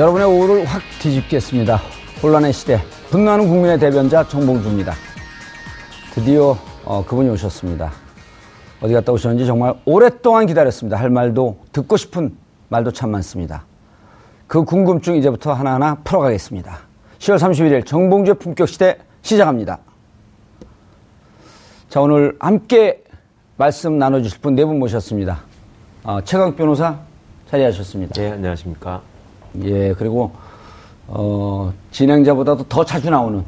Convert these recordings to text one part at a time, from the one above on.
여러분의 오후를 확 뒤집겠습니다. 혼란의 시대, 분노하는 국민의 대변자 정봉주입니다. 드디어 어, 그분이 오셨습니다. 어디 갔다 오셨는지 정말 오랫동안 기다렸습니다. 할 말도 듣고 싶은 말도 참 많습니다. 그 궁금증 이제부터 하나하나 풀어가겠습니다. 10월 31일 정봉주의 품격 시대 시작합니다. 자, 오늘 함께 말씀 나눠주실 분 네 분 모셨습니다. 어, 최강 변호사 자리하셨습니다. 네, 안녕하십니까. 예, 그리고, 어, 진행자보다도 더 자주 나오는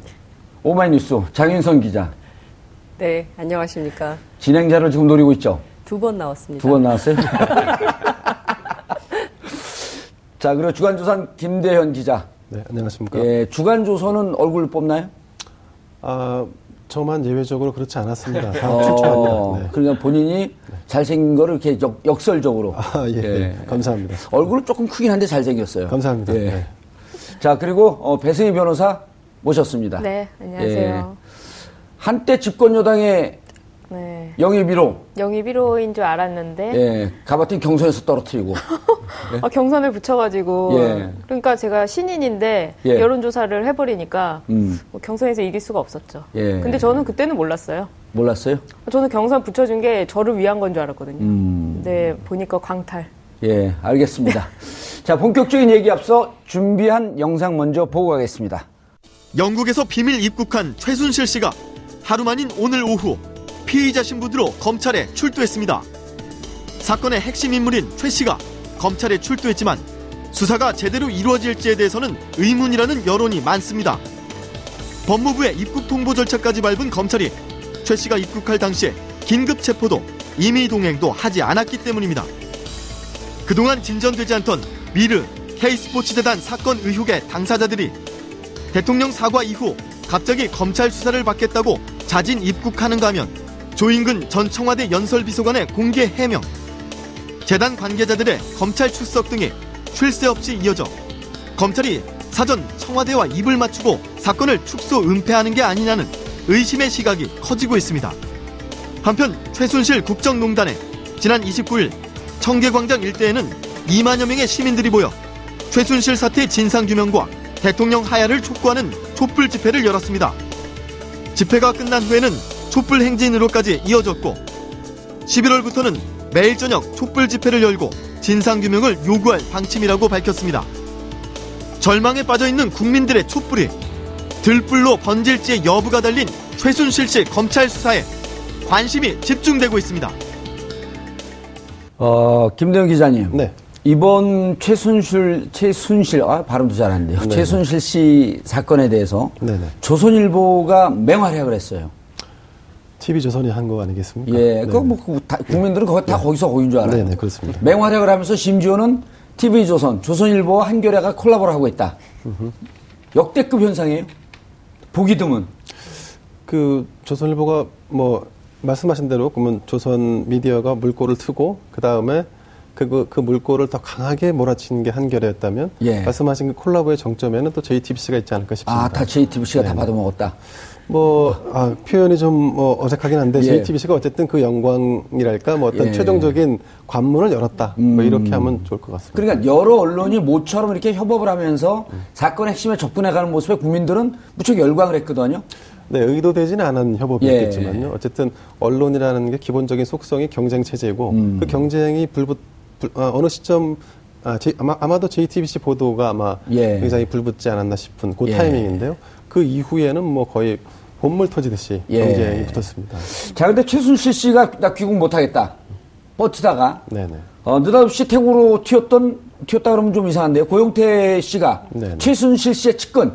오마이뉴스 장윤선 기자. 네, 안녕하십니까. 진행자를 지금 노리고 있죠? 두 번 나왔습니다. 두 번 나왔어요? 자, 그리고 주간조선 김대현 기자. 네, 안녕하십니까. 예, 주간조선은 얼굴 뽑나요? 아, 저만 예외적으로 그렇지 않았습니다. 다 어. 네. 그러니까 본인이 잘생긴 거를 이렇게 역, 설적으로 아, 예, 예. 감사합니다. 얼굴은 조금 크긴 한데 잘생겼어요. 감사합니다. 예. 네. 자, 그리고 어, 배승희 변호사 모셨습니다. 네, 안녕하세요. 한때 집권여당의 네. 영입 1호, 영입 1호인 줄 알았는데 예, 가봤더니 경선에서 떨어뜨리고. 아, 경선을 붙여가지고 예. 그러니까 제가 신인인데 예. 여론조사를 해버리니까 음. 뭐 경선에서 이길 수가 없었죠. 예. 근데 저는 그때는 몰랐어요. 몰랐어요? 저는 경선 붙여준 게 저를 위한 건 줄 알았거든요. 음. 네, 보니까 광탈. 예, 알겠습니다. 자, 본격적인 얘기 앞서 준비한 영상 먼저 보고 가겠습니다. 영국에서 비밀 입국한 최순실 씨가 하루 만인 오늘 오후 피의자 신분으로 검찰에 출두했습니다. 사건의 핵심 인물인 최 씨가 검찰에 출두했지만 수사가 제대로 이루어질지에 대해서는 의문이라는 여론이 많습니다. 법무부의 입국 통보 절차까지 밟은 검찰이 최 씨가 입국할 당시에 긴급 체포도 임의 동행도 하지 않았기 때문입니다. 그동안 진전되지 않던 미르 K스포츠 재단 사건 의혹의 당사자들이 대통령 사과 이후 갑자기 검찰 수사를 받겠다고 자진 입국하는가 하면 조인근 전 청와대 연설비서관의 공개 해명, 재단 관계자들의 검찰 출석 등이 쉴새 없이 이어져 검찰이 사전 청와대와 입을 맞추고 사건을 축소 은폐하는 게 아니냐는 의심의 시각이 커지고 있습니다. 한편 최순실 국정농단에 지난 29일 청계광장 일대에는 2만여 명의 시민들이 모여 최순실 사태 진상규명과 대통령 하야를 촉구하는 촛불 집회를 열었습니다. 집회가 끝난 후에는 촛불 행진으로까지 이어졌고 11월부터는 매일 저녁 촛불 집회를 열고 진상규명을 요구할 방침이라고 밝혔습니다. 절망에 빠져있는 국민들의 촛불이 들불로 번질지의 여부가 달린 최순실 씨 검찰 수사에 관심이 집중되고 있습니다. 어, 김대현 기자님. 네. 이번 최순실, 최순실, 아, 발음도 잘 안 돼요. 네. 최순실 씨 사건에 대해서 네네. 조선일보가 맹활약을 했어요. TV조선이 한 거 아니겠습니까? 예, 네. 그 뭐, 그 다- 국민들은 거기 다 거기서 거긴 줄 알아요. 네네, 그렇습니다. 맹활약을 하면서 심지어는 TV조선, 조선일보와 한겨레가 콜라보를 하고 있다. 역대급 현상이에요. 보기 드문. 그 조선일보가 뭐 말씀하신 대로 그러면 조선 미디어가 물꼬를 트고 그 다음에 그, 그 물꼬를 더 강하게 몰아치는 게 한겨레였다면 예. 말씀하신 그 콜라보의 정점에는 또 JTBC가 있지 않을까 싶습니다. 아, 다 JTBC가 다 네네. 받아먹었다. 뭐 아, 표현이 좀 뭐 어색하긴 한데 예. JTBC가 어쨌든 그 영광이랄까 뭐 어떤 예. 최종적인 관문을 열었다. 뭐 이렇게 하면 좋을 것 같습니다. 그러니까 여러 언론이 모처럼 이렇게 협업을 하면서 사건 핵심에 접근해가는 모습에 국민들은 무척 열광을 했거든요. 네, 의도되지는 않은 협업이었겠지만요. 예. 어쨌든 언론이라는 게 기본적인 속성이 경쟁 체제고 음. 그 경쟁이 불붙 불- 어, 어느 시점 아, 제- 아마, 아마도 JTBC 보도가 아마 예. 굉장히 불붙지 않았나 싶은 그 예. 타이밍인데요. 그 이후에는 뭐 거의 본물 터지듯이 예. 경쟁이 붙었습니다. 자, 근데 최순실 씨가 나 귀국 못하겠다. 버티다가 네네. 어, 느닷없이 태국으로 튀었던 튀었다 그러면 좀 이상한데요. 고용태 씨가 네네. 최순실 씨의 측근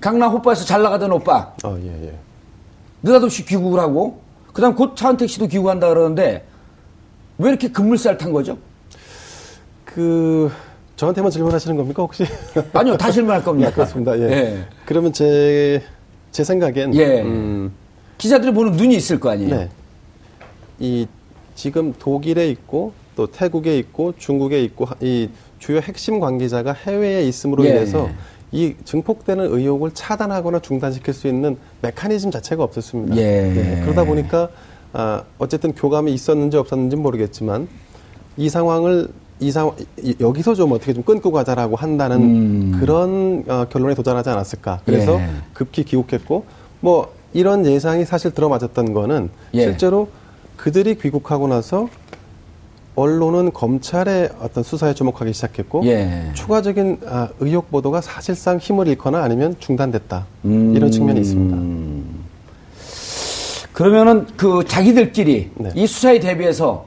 강남 호빠에서 잘 나가던 오빠 어, 예, 예. 느닷없이 귀국을 하고 그다음 곧 차은택 씨도 귀국한다 그러는데 왜 이렇게 급물살 탄 거죠? 그 저한테만 질문하시는 겁니까 혹시? 아니요, 다 질문할 겁니다. 아, 그렇습니다. 예. 예. 그러면 제, 제 생각엔 예. 음, 기자들이 보는 눈이 있을 거 아니에요. 네. 이 지금 독일에 있고 또 태국에 있고 중국에 있고 하- 이 주요 핵심 관계자가 해외에 있음으로 예. 인해서 이 증폭되는 의혹을 차단하거나 중단시킬 수 있는 메커니즘 자체가 없었습니다. 예. 그러다 보니까 아, 어쨌든 교감이 있었는지 없었는지 는 모르겠지만 이 상황을 이 상황 이- 여기서 좀 어떻게 좀 끊고 가자라고 한다는 음. 그런 어, 결론에 도달하지 않았을까. 그래서 예. 급히 귀국했고 뭐 이런 예상이 사실 들어맞았던 거는 예. 실제로 그들이 귀국하고 나서 언론은 검찰의 어떤 수사에 주목하기 시작했고 예. 추가적인 아, 의혹 보도가 사실상 힘을 잃거나 아니면 중단됐다 음. 이런 측면이 있습니다. 그러면은 그 자기들끼리 네. 이 수사에 대비해서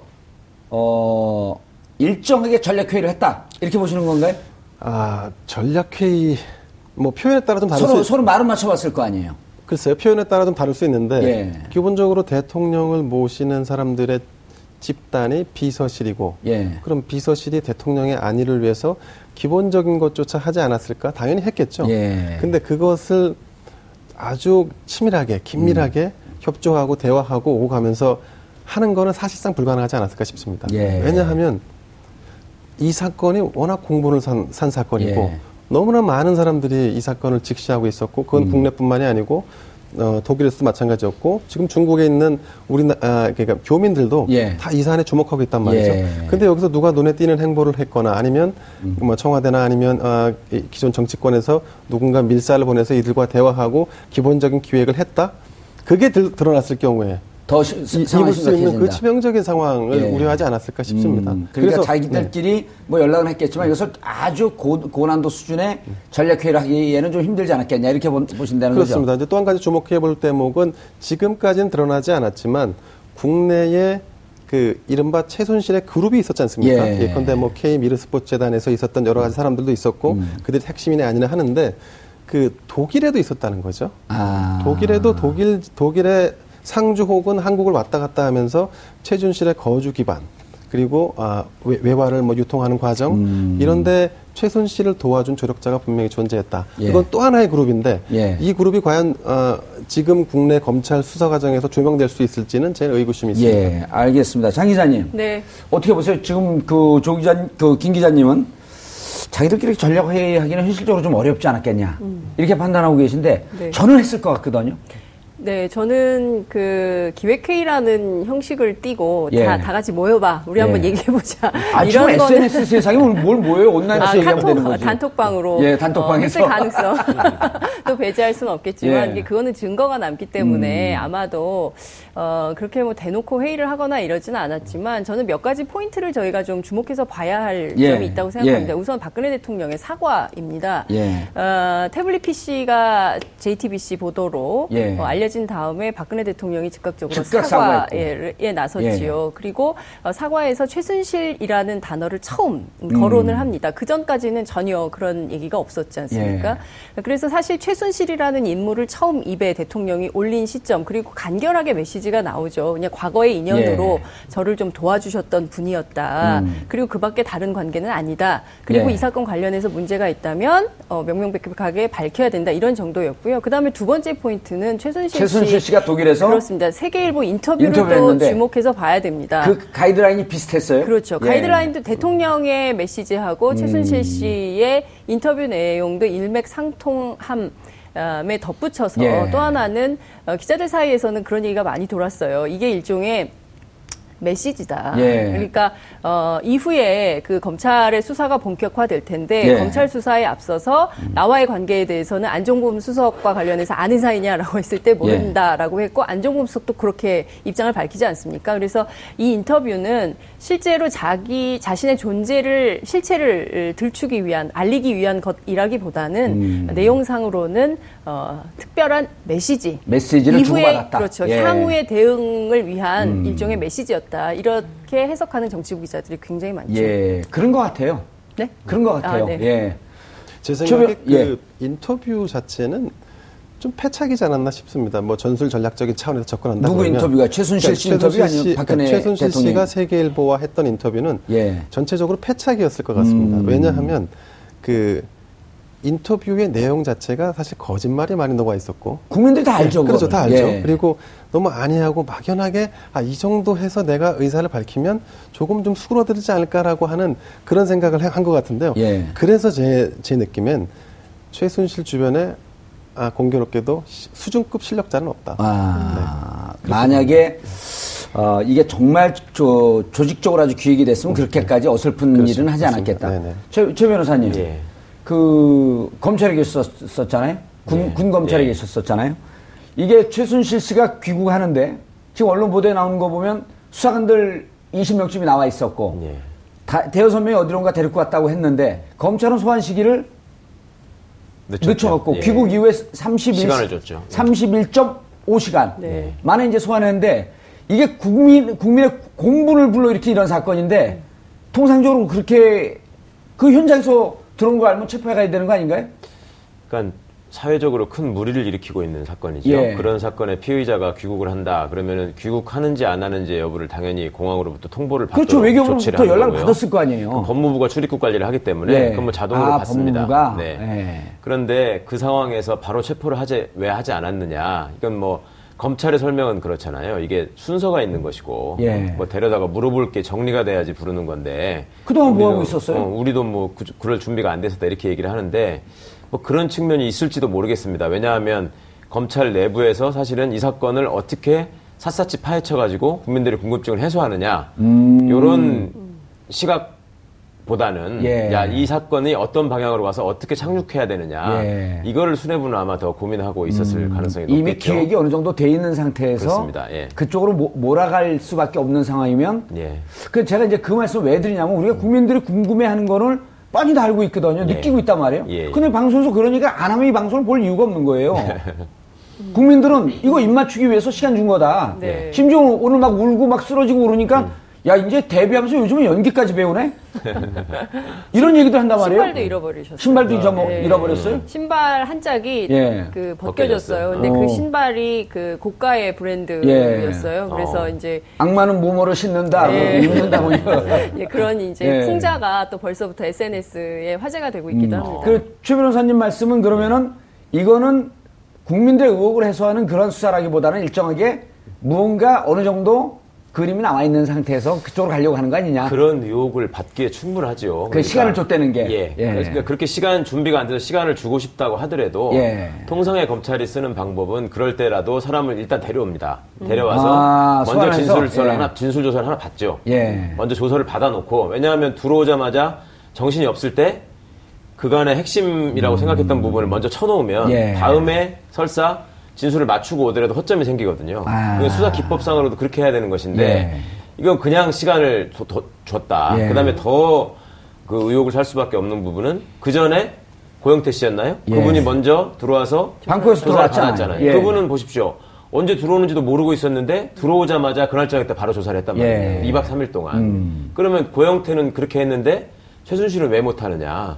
어 일정하게 전략 회의를 했다 이렇게 보시는 건가요? 아 전략 회의 뭐 표현에 따라 좀 다를 서로 수 서로 말은 맞춰봤을 거 아니에요. 글쎄요 표현에 따라 좀 다를 수 있는데 예. 기본적으로 대통령을 모시는 사람들의 집단이 비서실이고 예. 그럼 비서실이 대통령의 안위를 위해서 기본적인 것조차 하지 않았을까? 당연히 했겠죠. 예. 근데 그것을 아주 치밀하게, 긴밀하게 음. 협조하고 대화하고 오고 가면서 하는 거는 사실상 불가능하지 않았을까 싶습니다. 예. 왜냐하면 이 사건이 워낙 공분을 산, 산 사건이고 예. 너무나 많은 사람들이 이 사건을 직시하고 있었고 음. 그건 국내뿐만이 아니고 어, 독일에서도 마찬가지였고 지금 중국에 있는 우리 나 아, 그러니까 교민들도 예. 다이 사안에 주목하고 있단 말이죠. 예. 근데 여기서 누가 눈에 띄는 행보를 했거나 아니면 뭐 청와대나 아니면 아, 이 기존 정치권에서 누군가 밀사를 보내서 이들과 대화하고 기본적인 기획을 했다. 그게 들, 드러났을 경우에 더 입을 수 있는 그. 치명적인 상황을 예. 우려하지 않았을까 싶습니다. 음, 그러니까 그래서- 네. 자기들끼리 뭐 연락은 했겠지만 이것을 아주 고, 고난도 수준의 전략 회의를 하기에는 좀 힘들지 않았겠냐 이렇게 보, 보신다는 그렇습니다. 이제 또한 가지 주목해 볼 대목은 지금까지는 드러나지 않았지만 국내에 그 이른바 최순실의 그룹이 있었지 않습니까? 예. 예컨대 뭐 K 미르스포츠 재단에서 있었던 여러 가지 사람들도 있었고 음. 그들이 핵심이네 아니네 하는데 그 독일에도 있었다는 거죠. 아. 독일에도 독일 독일의 상주 혹은 한국을 왔다 갔다 하면서 최준실의 거주 기반 그리고 아, 외, 외화를 뭐 유통하는 과정 음. 이런데 최순 실을 도와준 조력자가 분명히 존재했다. 예. 이건 또 하나의 그룹인데 예. 이 그룹이 과연 어, 지금 국내 검찰 수사 과정에서 조명될 수 있을지는 제 의구심이 있습니다. 예, 알겠습니다. 장 기자님. 네. 어떻게 보세요? 지금 그조 기자, 그 김 기자님은 자기들끼리 전략 회의하기는 현실적으로 좀 어렵지 않았겠냐 이렇게 판단하고 계신데 네. 저는 했을 것 같거든요. 네, 저는 그 기획회의라는 형식을 띠고 예. 다, 다 같이 모여봐. 우리 한번 예. 얘기해보자. 아, 지금 SNS 세상에 뭘, 뭘 뭐예요? 온라인에서 아, 얘기하면 되는 카톡, 거지. 단톡방으로. 예, 단톡방에서. 어, 가능성. 또 배제할 수는 없겠지만, 예. 이게 그거는 증거가 남기 때문에 음. 아마도, 어, 그렇게 뭐 대놓고 회의를 하거나 이러지는 않았지만, 저는 몇 가지 포인트를 저희가 좀 주목해서 봐야 할 예. 점이 있다고 생각합니다. 예. 우선 박근혜 대통령의 사과입니다. 예. 어, 태블릿 PC가 JTBC 보도로 예. 어, 알려진 다음에 박근혜 대통령이 즉각적으로 즉각 사과에 예, 나섰지요. 그리고 어, 사과에서 최순실이라는 단어를 처음 음. 거론을 합니다. 그 전까지는 전혀 그런 얘기가 없었지 않습니까? 예. 그래서 사실 최순실이라는 인물을 처음 입에 대통령이 올린 시점 그리고 간결하게 메시지가 나오죠. 그냥 과거의 인연으로 예. 저를 좀 도와주셨던 분이었다. 음. 그리고 그밖에 다른 관계는 아니다. 그리고 예. 이 사건 관련해서 문제가 있다면 어, 명명백백하게 밝혀야 된다. 이런 정도였고요. 그 다음에 두 번째 포인트는 최순실, 최순실 씨 씨가 독일에서 그렇습니다. 세계일보 인터뷰를 인터뷰를 또 했는데 주목해서 봐야 됩니다. 그 가이드라인이 비슷했어요. 그렇죠. 예. 가이드라인도 대통령의 메시지하고 음. 최순실 씨의 인터뷰 내용도 일맥상통함 에 덧붙여서 예. 또 하나는 어, 기자들 사이에서는 그런 얘기가 많이 돌았어요. 이게 일종의 메시지다. 예. 그러니까 어, 이후에 그 검찰의 수사가 본격화될 텐데 예. 검찰 수사에 앞서서 나와의 관계에 대해서는 안종범 수석과 관련해서 아는 사이냐라고 했을 때 모른다라고 했고 안종범 수석도 그렇게 입장을 밝히지 않습니까? 그래서 이 인터뷰는 실제로 자기 자신의 존재를 실체를 들추기 위한 알리기 위한 것이라기보다는 음. 내용상으로는 어, 특별한 메시지 메시지를 이후에 주고받았다. 그렇죠. 예. 음. 향후의 대응을 위한 일종의 메시지였다. 이렇게 해석하는 정치부 기자들이 굉장히 많죠. 예, 그런 것 같아요. 네? 그런 것 같아요. 아, 네. 예. 제 생각에 저- 예. 그 인터뷰 자체는 좀 패착이지 않았나 싶습니다. 뭐 전술 전략적인 차원에서 접근한다. 누구 그러면 인터뷰가? 최순실 씨 인터뷰 아니면 박근혜 최순실 대통령? 씨가 세계일보와 했던 인터뷰는 예. 전체적으로 패착이었을 것 같습니다. 음. 왜냐하면 그 인터뷰의 내용 자체가 사실 거짓말이 많이 녹아 있었고 국민들이 다 알죠. 그렇죠. 그거는. 다 알죠. 예. 그리고 너무 안이하고 막연하게 아, 이 정도 해서 내가 의사를 밝히면 조금 좀 수그러들지 않을까라고 하는 그런 생각을 한 것 같은데요. 예. 그래서 제, 제 느낌엔 최순실 주변에 아, 공교롭게도 시- 수준급 실력자는 없다. 아, 네. 만약에 어, 이게 정말 조, 조직적으로 아주 기획이 됐으면 그렇게까지 어설픈 그렇죠. 일은 하지 그렇습니다. 않았겠다. 최, 최 변호사님, 예. 그 검찰에 계셨었잖아요. 군, 예. 군 검찰에 예. 계셨었잖아요. 이게 최순실 씨가 귀국하는데 지금 언론 보도에 나오는 거 보면 수사관들 20명쯤이 나와 있었고 예. 다, 대여섯 명이 어디론가 데리고 왔다고 했는데 검찰은 소환 시기를 늦췄죠. 늦춰갖고 예. 귀국 이후에 31 시간을 줬죠. 31.5시간 네. 만에 이제 소환했는데 이게 국민 국민의 공분을 불러일으킨 이런 사건인데 통상적으로 그렇게 그 현장에서 들어온 거 알면 체포해 가야 되는 거 아닌가요? 그러니까 사회적으로 큰 무리를 일으키고 있는 사건이죠. 예. 그런 사건에 피의자가 귀국을 한다. 그러면은 귀국하는지 안 하는지 여부를 당연히 공항으로부터 통보를 받도록 그렇죠. 외교부로부터 연락을 거고요. 받았을 거 아니에요. 그 법무부가 출입국 관리를 하기 때문에 예. 그건 뭐 자동으로 아, 받습니다. 법무부가? 네. 예. 그런데 그 상황에서 바로 체포를 하지 왜 하지 않았느냐? 이건 뭐 검찰의 설명은 그렇잖아요. 이게 순서가 있는 것이고 예. 뭐 데려다가 물어볼 게 정리가 돼야지 부르는 건데 그동안 뭐 하고 있었어요? 어, 우리도 뭐 그, 그럴 준비가 안 됐었다 이렇게 얘기를 하는데 뭐 그런 측면이 있을지도 모르겠습니다. 왜냐하면 검찰 내부에서 사실은 이 사건을 어떻게 샅샅이 파헤쳐가지고 국민들의 궁금증을 해소하느냐 이런 시각 보다는 예. 야이 사건이 어떤 방향으로 가서 어떻게 착륙해야 되느냐 예. 이거를 수뇌부는 아마 더 고민하고 있었을 가능성이 높겠죠. 이미 기획이 어느 정도 돼 있는 상태에서 그렇습니다. 예. 그쪽으로 모- 몰아갈 수밖에 없는 상황이면 예. 그 제가 이제 그 말씀 왜 드리냐면 우리가 국민들이 궁금해하는 거를 뻔히 다 알고 있거든요. 예. 느끼고 있단 말이에요. 예, 예. 근데 방송에서 그러니까 안 하면 이 방송을 볼 이유가 없는 거예요. 국민들은 이거 입 맞추기 위해서 시간 준 거다. 네. 심지어 오늘 막 울고 막 쓰러지고 그러니까 음. 야 이제 데뷔하면서 요즘은 연기까지 배우네. 이런 얘기도 한단 말이에요. 신발도 잃어버리셨어요. 신발도 잊어먹, 네. 잃어버렸어요. 신발 한 짝이 예. 그 벗겨졌어요. 벗겨졌어요. 근데 어. 그 신발이 그 고가의 브랜드였어요. 예. 그래서 어. 이제 악마는 몸으로 신는다, 뭐 예. 입는다, 뭐 이런. 예, 그런 이제 예. 풍자가 또 벌써부터 SNS에 화제가 되고 있기도 합니다. 그 최 변호사님 말씀은 그러면은 이거는 국민들의 의혹을 해소하는 그런 수사라기보다는 일정하게 무언가 어느 정도 그림이 나와 있는 상태에서 그쪽으로 가려고 하는 거 아니냐. 그런 유혹을 받기에 충분하죠. 그 시간을 줬다는 게. 예. 예. 그러니까 그렇게 시간 준비가 안 돼서 시간을 주고 싶다고 하더라도 예. 통상의 검찰이 쓰는 방법은 그럴 때라도 사람을 일단 데려옵니다. 데려와서 아, 먼저? 진술서를 예. 하나 진술 조서를 하나 받죠. 예. 먼저 조서를 받아놓고 왜냐하면 들어오자마자 정신이 없을 때 그간의 핵심이라고 생각했던 부분을 먼저 쳐놓으면 음. 예. 다음에 설사 진술을 맞추고 오더라도 허점이 생기거든요. 아. 그건 수사 기법상으로도 그렇게 해야 되는 것인데 예. 이건 그냥 시간을 더- 더 줬다. 예. 그다음에 더 그 의혹을 살 수밖에 없는 부분은 그 전에 고영태 씨였나요? 예. 그분이 먼저 들어와서 방콕에서 들어왔잖아요. 예. 그분은 보십시오. 언제 들어오는지도 모르고 있었는데 들어오자마자 그날 저녁 때 바로 조사를 했단 말이에요. 예. 2박 3일 동안. 음. 그러면 고영태는 그렇게 했는데 최순실은 왜 못하느냐?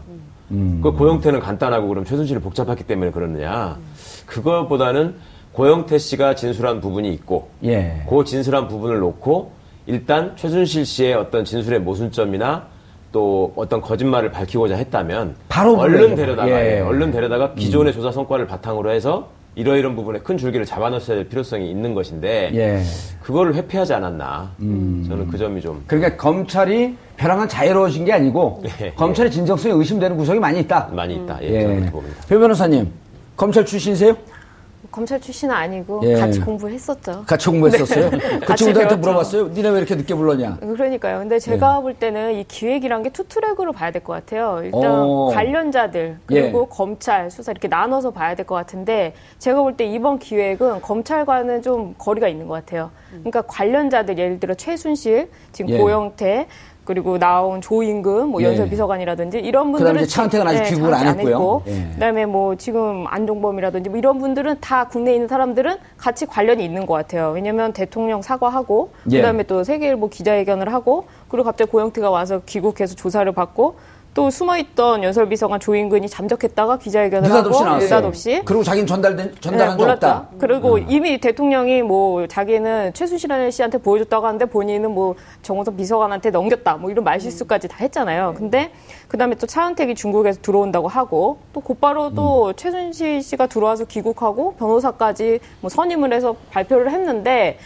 음. 그 고영태는 간단하고 그럼 최순실은 복잡했기 때문에 그러느냐? 그거보다는 고영태 씨가 진술한 부분이 있고 예. 그 진술한 부분을 놓고 일단 최순실 씨의 어떤 진술의 모순점이나 또 어떤 거짓말을 밝히고자 했다면 바로 얼른. 데려다가 예. 예, 얼른 데려다가 기존의 조사 성과를 바탕으로 해서 이러이런 부분에 큰 줄기를 잡아넣어야 될 필요성이 있는 것인데 예. 그거를 회피하지 않았나 저는 그 점이 좀 그러니까 검찰이 벼랑은 자유로워진 게 아니고 예. 검찰의 진정성이 의심되는 구석이 많이 있다. 많이 있다 예, 예. 저는 그렇게 봅니다. 배 변호사님, 검찰 출신이세요? 검찰 출신은 아니고 예. 같이 공부했었죠. 같이 공부했었어요? 그 같이 친구들한테. 물어봤어요? 니네 왜 이렇게 늦게 불렀냐? 그러니까요. 근데 예. 제가 볼 때는 이 기획이란 게 투트랙으로 봐야 될 것 같아요. 일단 어. 관련자들 그리고 예. 검찰 수사 이렇게 나눠서 봐야 될 것 같은데 제가 볼 때 이번 기획은 검찰과는 좀 거리가 있는 것 같아요. 그러니까 관련자들 예를 들어 최순실 지금 예. 고영태 그리고 나온 조임금, 뭐 예. 연설 비서관이라든지 이런 분들은 차은택은 아직 네, 귀국을 안 했고요. 했고, 예. 그다음에 뭐 지금 안종범이라든지 뭐 이런 분들은 다 국내에 있는 사람들은 같이 관련이 있는 것 같아요. 왜냐하면 대통령 사과하고 예. 그다음에 또 세계일보 기자회견을 하고 그리고 갑자기 고영태가 와서 귀국해서 조사를 받고 또 숨어있던 연설비서관 조인근이 잠적했다가 기자회견을 느닷없이 하고 나왔어요. 느닷없이 그리고 자기는 전달된, 전달한 네, 적 몰랐다. 없다. 그리고 이미 대통령이 뭐 자기는 최순실 씨한테 보여줬다고 하는데 본인은 뭐 정호석 비서관한테 넘겼다. 뭐 이런 말실수까지 다 했잖아요. 근데 그다음에 또 차은택이 중국에서 들어온다고 하고 또 곧바로 또 최순실 씨가 들어와서 귀국하고 변호사까지 뭐 선임을 해서 발표를 했는데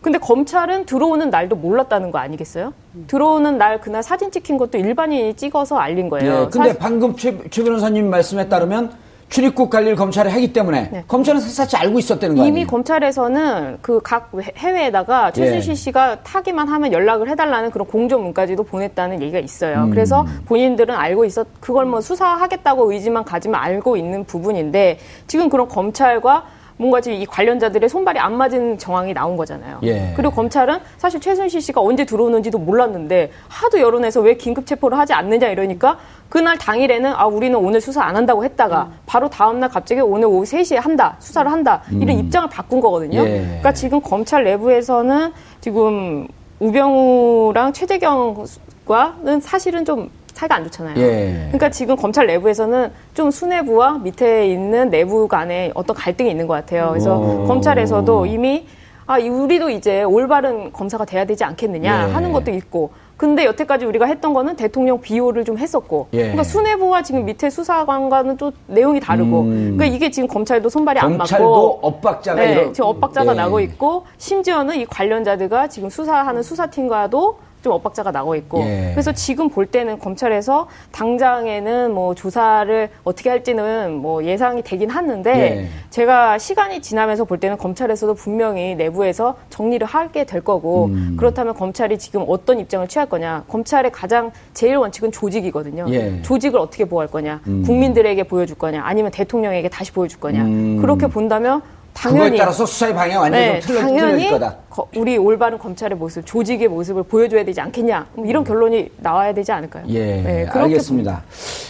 근데 검찰은 들어오는 날도 몰랐다는 거 아니겠어요? 들어오는 날 그날 사진 찍힌 것도 일반인이 찍어서 알린 거예요. 예, 근데 사실- 방금 최, 최 변호사님 말씀에 따르면 출입국 관리를 검찰이 하기 때문에 네. 검찰은 샅샅이 알고 있었다는 거 아니에요? 이미 검찰에서는 그 각 해외에다가 최순실 예. 씨가 타기만 하면 연락을 해달라는 그런 공조문까지도 보냈다는 얘기가 있어요. 음. 그래서 본인들은 알고 있었, 그걸 뭐 수사하겠다고 의지만 가지면 알고 있는 부분인데 지금 그런 검찰과 뭔가 지금 이 관련자들의 손발이 안 맞은 정황이 나온 거잖아요. 예. 그리고 검찰은 사실 최순실 씨가 언제 들어오는지도 몰랐는데 하도 여론에서 왜 긴급 체포를 하지 않느냐 이러니까 그날 당일에는 아 우리는 오늘 수사 안 한다고 했다가 바로 다음 날 갑자기 오늘 오후 3시에 한다 수사를 한다 이런 입장을 바꾼 거거든요. 예. 그러니까 지금 검찰 내부에서는 지금 우병우랑 최재경과는 사실은 좀 사이가 안 좋잖아요. 예. 그러니까 지금 검찰 내부에서는 좀 수뇌부와 밑에 있는 내부 간에 어떤 갈등이 있는 것 같아요. 그래서 오. 검찰에서도 이미 아, 이 우리도 이제 올바른 검사가 돼야 되지 않겠느냐 예. 하는 것도 있고. 근데 여태까지 우리가 했던 거는 대통령 비호를 좀 했었고. 예. 그러니까 수뇌부와 지금 밑에 수사관과는 또 내용이 다르고. 그러니까 이게 지금 검찰도 손발이 안 맞고. 음. 검찰도 엇박자가 네, 이런- 지금 엇박자가 예. 나고 있고 심지어는 이 관련자들과 지금 수사하는 수사팀과도 좀 엇박자가 나고 있고 예. 그래서 지금 볼 때는 검찰에서 당장에는 뭐 조사를 어떻게 할지는 뭐 예상이 되긴 하는데 예. 제가 시간이 지나면서 볼 때는 검찰에서도 분명히 내부에서 정리를 하게 될 거고 음. 그렇다면 검찰이 지금 어떤 입장을 취할 거냐 검찰의 가장 제일 원칙은 조직이거든요 예. 음. 조직을 어떻게 보호할 거냐 국민들에게 보여줄 거냐 아니면 대통령에게 다시 보여줄 거냐 그렇게 본다면 그거에 당연히 따라서 수사의 방향이 완전히 네, 좀 틀려, 당연히 거다. 거- 우리 올바른 검찰의 모습, 조직의 모습을 보여줘야 되지 않겠냐 뭐 이런 결론이 나와야 되지 않을까요? 예, 네, 알겠습니다.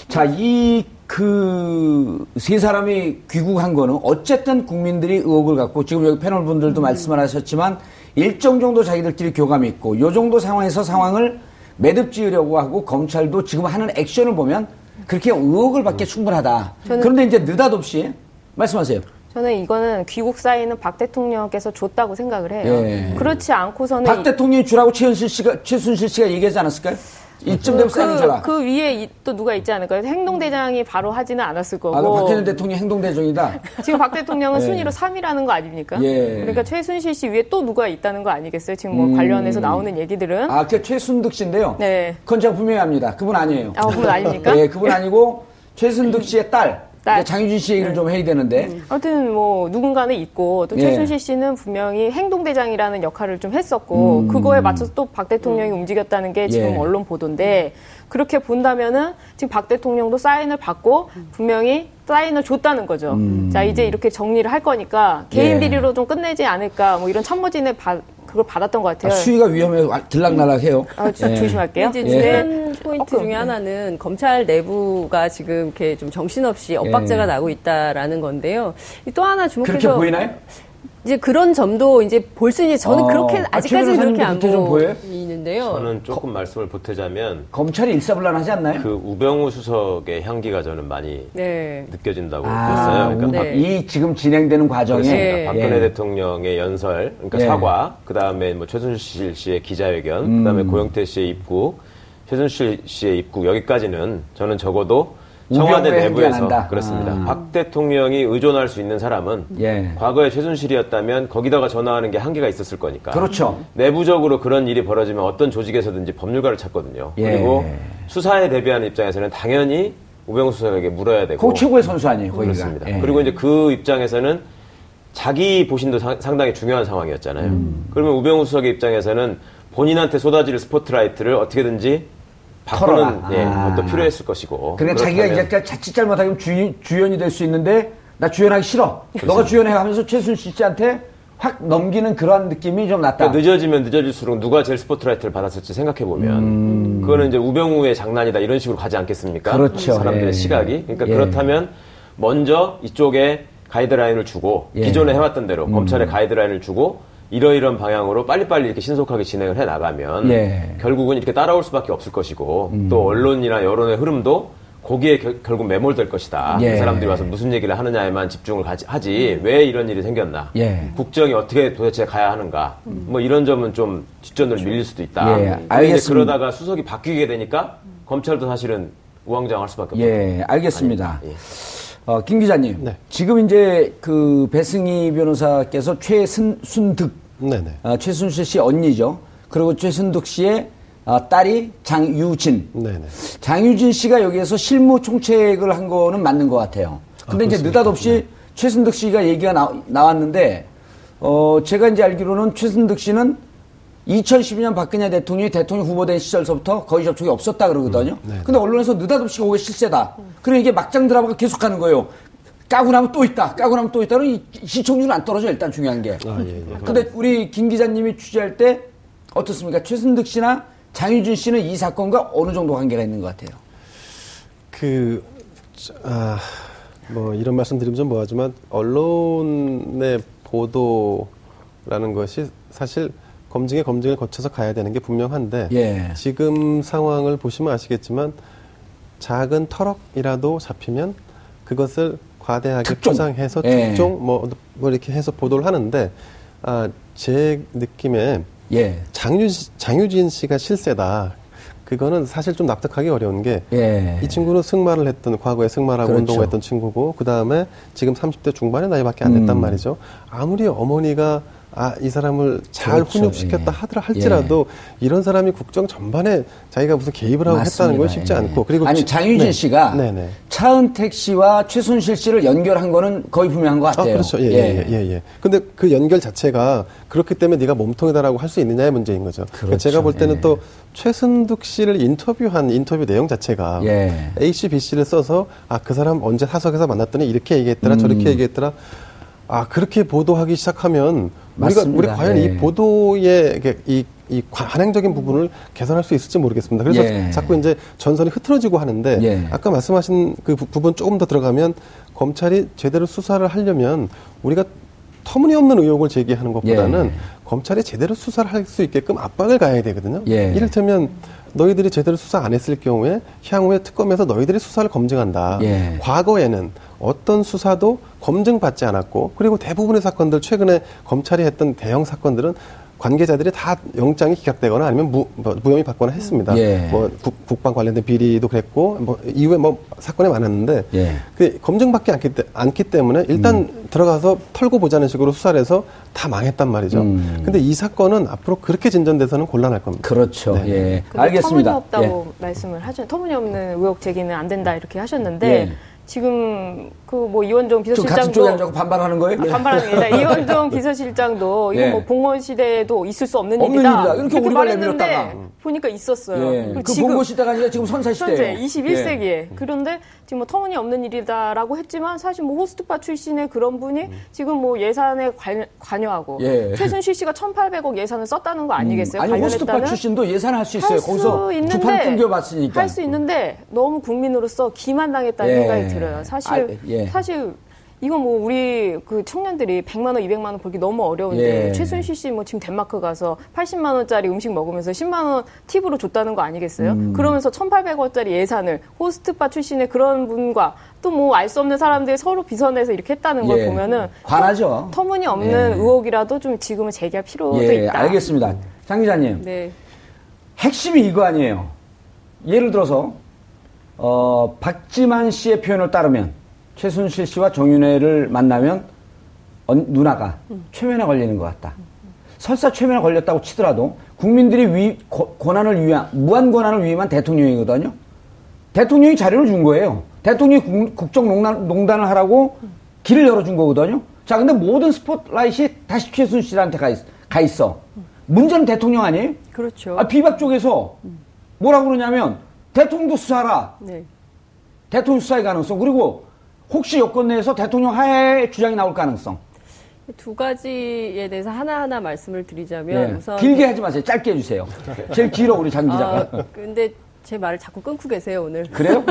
자, 이 그 세 사람이 귀국한 거는 어쨌든 국민들이 의혹을 갖고 지금 여기 패널 음. 분들도 말씀을 하셨지만 일정 정도 자기들끼리 교감이 있고 요 정도 상황에서 상황을 매듭 지으려고 하고 검찰도 지금 하는 액션을 보면 그렇게 의혹을 받기 충분하다. 그런데 이제 느닷없이 말씀하세요. 저는 이거는 귀국 사인은 박 대통령께서 줬다고 생각을 해요. 예. 그렇지 않고서는 박 이- 대통령이 주라고 최순실 씨가 최순실 씨가 얘기하지 않았을까요? 이쯤 되면 사인 줘라. 그, 그 위에 이- 또 누가 있지 않을까요? 행동대장이 바로 하지는 않았을 거고. 아, 그 박근혜 대통령 행동대정이다. 지금 박 대통령은 예. 순위로 3위라는 거 아닙니까? 예. 그러니까 최순실 씨 위에 또 누가 있다는 거 아니겠어요? 지금 뭐 관련해서 나오는 얘기들은. 음. 아, 그 최순득 씨인데요. 네. 그건 제가 분명히 합니다. 그분 아니에요. 아, 그분 아닙니까? 예, 그분 아니고 최순득 씨의 딸. 딸. 이제 장유진 씨 얘기를 좀 해야 되는데. 아무튼 뭐 누군가는 있고 또 예. 최순실 씨는 분명히 행동대장이라는 역할을 좀 했었고 그거에 맞춰서 또 박 대통령이 움직였다는 게 지금 음. 예. 언론 보도인데 그렇게 본다면은 지금 박 대통령도 사인을 받고 분명히 사인을 줬다는 거죠. 자 이제 이렇게 정리를 할 거니까 개인 음. 예. 비리로 좀 끝내지 않을까 뭐 이런 참모진의 바- 그걸 받았던 것 아, 같아요. 수위가 위험해서 들락날락해요. 아, 조- 예. 조심할게요. 이제 예. 중요한 포인트 어, 중에 네. 하나는 검찰 내부가 지금 이렇게 좀 정신없이 엇박자가 예. 나고 있다라는 건데요. 또 하나 그렇게 주목해서 보이나요? 이제 그런 점도 이제 볼 수 있는지 저는 어, 그렇게 아, 아직까지는 최 그렇게 안 그렇게 좀 보여요? 보이는데요. 저는 조금 말씀을 보태자면 검찰이 일사불란하지 않나요? 그 우병우 수석의 향기가 저는 많이 네. 느껴진다고 아, 봤어요. 그러니까 네. 이 지금 진행되는 과정에. 예. 박근혜 예. 대통령의 연설, 그러니까 예. 사과, 그 다음에 뭐 최순실 씨의 기자회견, 음. 그 다음에 고영태 씨의 입국, 최순실 씨의 입국 여기까지는 저는 적어도 청와대 내부에서. 그렇습니다. 아. 박 대통령이 의존할 수 있는 사람은 예. 과거에 최순실이었다면 거기다가 전화하는 게 한계가 있었을 거니까. 그렇죠. 내부적으로 그런 일이 벌어지면 어떤 조직에서든지 법률가를 찾거든요. 예. 그리고 수사에 대비하는 입장에서는 당연히 우병우 수석에게 물어야 되고 그 최고의 선수 아니에요, 거기가. 그렇습니다. 예. 그리고 이제 그 입장에서는 자기 보신도 상, 당히 중요한 상황이었잖아요. 그러면 우병우 수석의 입장에서는 본인한테 쏟아질 스포트라이트를 어떻게든지 바꾸는. 예, 아. 것도 필요했을 것이고. 그러니까 자기가 이제 자칫 잘못하면 주, 주연이 될 수 있는데 나 주연하기 싫어. 너가 주연해 하면서 최순실 씨한테 확 넘기는 그러한 느낌이 좀 났다. 그러니까 늦어지면 늦어질수록 누가 제일 스포트라이트를 받았을지 생각해 보면 그거는 이제 우병우의 장난이다 이런 식으로 가지 않겠습니까? 음. 그렇죠. 사람들의 예. 시각이. 그러니까 예. 그렇다면 먼저 이쪽에 가이드라인을 주고 예. 기존에 해왔던 대로 검찰에 가이드라인을 주고 이러이런 방향으로 빨리빨리 이렇게 신속하게 진행을 해 나가면 예. 음. 결국은 이렇게 따라올 수밖에 없을 것이고 또 언론이나 여론의 흐름도 거기에 결, 결국 매몰될 것이다. 예. 그 사람들이 와서 무슨 얘기를 하느냐에만 집중을 가지- 하지 왜 이런 일이 생겼나? 예. 국정이 어떻게 도대체 가야 하는가? 뭐 이런 점은 좀 뒷전으로 밀릴 수도 있다. 예, 알겠습니다. 그러다가 수석이 바뀌게 되니까 검찰도 사실은 우왕좌왕할 수밖에 없죠. 예, 알겠습니다. 예. 어, 김 기자님. 네. 지금 이제 그 배승희 변호사께서 최순득, 네네. 아, 최순실 씨 언니죠. 그리고 최순득 씨의 아, 딸이 장유진. 네네. 장유진 씨가 여기에서 실무 총책을 한 거는 맞는 것 같아요. 근데 이제 느닷없이 최순득 씨가 얘기가 나, 왔는데 어, 제가 이제 알기로는 최순득 씨는 2012년 박근혜 대통령이 대통령 후보된 시절서부터 거의 접촉이 없었다 그러거든요. 근데 언론에서 느닷없이 그게 실세다. 그럼 이게 막장 드라마가 계속 가는 거예요. 까고 나면 또 있다. 까고 나면 또 있다는 이 시청률은 안 떨어져 일단 중요한 게. 아, 예, 예. 근데 우리 김 기자님이 취재할 때 어떻습니까? 최순득 씨나 장유진 씨는 이 사건과 어느 정도 관계가 있는 것 같아요? 그, 저, 아, 뭐, 이런 말씀 드리면 좀 뭐하지만, 언론의 보도라는 것이 사실 검증의 검증을 거쳐서 가야 되는 게 분명한데, 예. 지금 상황을 보시면 아시겠지만, 작은 터럭이라도 잡히면 그것을 과대하게 특종. 포장해서 예. 특종, 뭐, 뭐 이렇게 해서 보도를 하는데, 아, 제 느낌에 예. 장유, 장유진 씨가 실세다. 그거는 사실 좀 납득하기 어려운 게, 예. 이 친구는 승마를 했던 과거에 승마라고 그렇죠. 운동을 했던 친구고 그 다음에 지금 30대 중반의 나이밖에 안 됐단 음. 말이죠. 아무리 어머니가 아 이 사람을 잘 그렇죠. 훈육시켰다 예. 하더라 할지라도 이런 사람이 국정 전반에 자기가 무슨 개입을 하고 했다는 건 쉽지 예. 않고 그리고 아니 지- 장유진 네. 씨가 네네. 차은택 씨와 최순실 씨를 연결한 거는 거의 분명한 것 아, 같아요. 그렇죠. 예, 예, 예, 예, 예. 근데 그 연결 자체가 그렇기 때문에 네가 몸통이다라고 할 수 있느냐의 문제인 거죠. 그러니까 그렇죠. 제가 볼 때는 예. 또 최순득 씨를 인터뷰한 인터뷰 내용 자체가 예. A, C, B, C를 써서 아, 그 사람 언제 사석에서 만났더니 이렇게 얘기했더라, 음. 저렇게 얘기했더라. 아, 그렇게 보도하기 시작하면 우리가 맞습니다. 우리 과연 예. 이 보도의 이게 이, 이 관행적인 부분을 개선할 수 있을지 모르겠습니다. 그래서 예. 자꾸 이제 전선이 흐트러지고 하는데 예. 아까 말씀하신 그 부- 부분 조금 더 들어가면 검찰이 제대로 수사를 하려면 우리가 터무니없는 의혹을 제기하는 것보다는 예. 검찰이 제대로 수사를 할 수 있게끔 압박을 가해야 되거든요. 예. 이를테면 너희들이 제대로 수사 안 했을 경우에 향후에 특검에서 너희들이 수사를 검증한다. 예. 과거에는 어떤 수사도 검증받지 않았고 그리고 대부분의 사건들 최근에 검찰이 했던 대형 사건들은 관계자들이 다 영장이 기각되거나 아니면 무, 뭐, 무혐의 받거나 했습니다. 예. 뭐 국, 방 관련된 비리도 그랬고 뭐 이후에 뭐 사건이 많았는데 예. 음. 그 검증받지 않기, 때, 않기 때문에 일단 들어가서 털고 보자는 식으로 수사를 해서 다 망했단 말이죠. 음. 근데 이 사건은 앞으로 그렇게 진전돼서는 곤란할 겁니다. 그렇죠. 네. 예. 알겠습니다. 터무니없다고 말씀을 하죠. 터무니없는 의혹 제기는 안 된다 이렇게 하셨는데 예. 지금 그 뭐 이원종 비서실장도 반발하는 거예요? 아, 반발하는 게 아니라 이원종 비서실장도 이거 예. 뭐 봉건 시대에도 있을 수 없는, 없는 일이다. 일이다. 이렇게 오리발 말했는데 내밀었다가. 보니까 있었어요. 예. 그 봉고 시대가 아니라 지금 선사 시대예요. 현재 21세기에 그런데 지금 뭐 터무니없는 일이다라고 했지만 사실 뭐 호스트파 출신의 그런 분이 지금 뭐 예산에 관, 관여하고 예. 최순실 씨가 1,800억 예산을 썼다는 거 아니겠어요? 아니 호스트파? 출신도 예산할 수 있어요. 거기서 두판 끊겨봤으니까. 할 수 있는데 너무 국민으로서 기만 당했다는 예. 생각이 들어요. 사실 아, 예. 사실 이건 뭐 우리 그 청년들이 100만 원, 200만 원 벌기 너무 어려운데 예. 최순실 씨 뭐 지금 덴마크 가서 80만 원짜리 음식 먹으면서 10만 원 팁으로 줬다는 거 아니겠어요? 음. 그러면서 1,800원짜리 예산을 호스트바 출신의 그런 분과 또 뭐 알 수 없는 사람들이 서로 비선해서 이렇게 했다는 걸 예. 보면은 관하죠. 터, 무니없는 예. 의혹이라도 좀 지금은 제기할 필요도 예, 있다. 알겠습니다. 장 기자님. 네. 핵심이 이거 아니에요. 예를 들어서 어, 박지만 씨의 표현을 따르면 최순실 씨와 정윤회를 만나면 언- 누나가 최면에 걸리는 것 같다. 설사 최면에 걸렸다고 치더라도 국민들이 위, 고- 권한을 위한 무한 권한을 위임한 대통령이거든요. 대통령이 자료를 준 거예요. 대통령이 국, 정농단을 하라고 길을 열어준 거거든요. 자, 근데 모든 스포트라이트이 다시 최순실한테 가, 있, 가 있어. 문제는 대통령 아니에요? 그렇죠. 아, 비박 쪽에서 뭐라고 그러냐면 대통령도 수사하라. 네. 대통령 수사의 가능성. 그리고 혹시 여권 내에서 대통령 하에 주장이 나올 가능성. 두 가지에 대해서 하나하나 말씀을 드리자면 예. 우선 길게 하지 마세요. 짧게 해주세요. 제일 길어, 우리 장 기자가. 아, 근데 제 말을 자꾸 끊고 계세요 오늘. 그래요?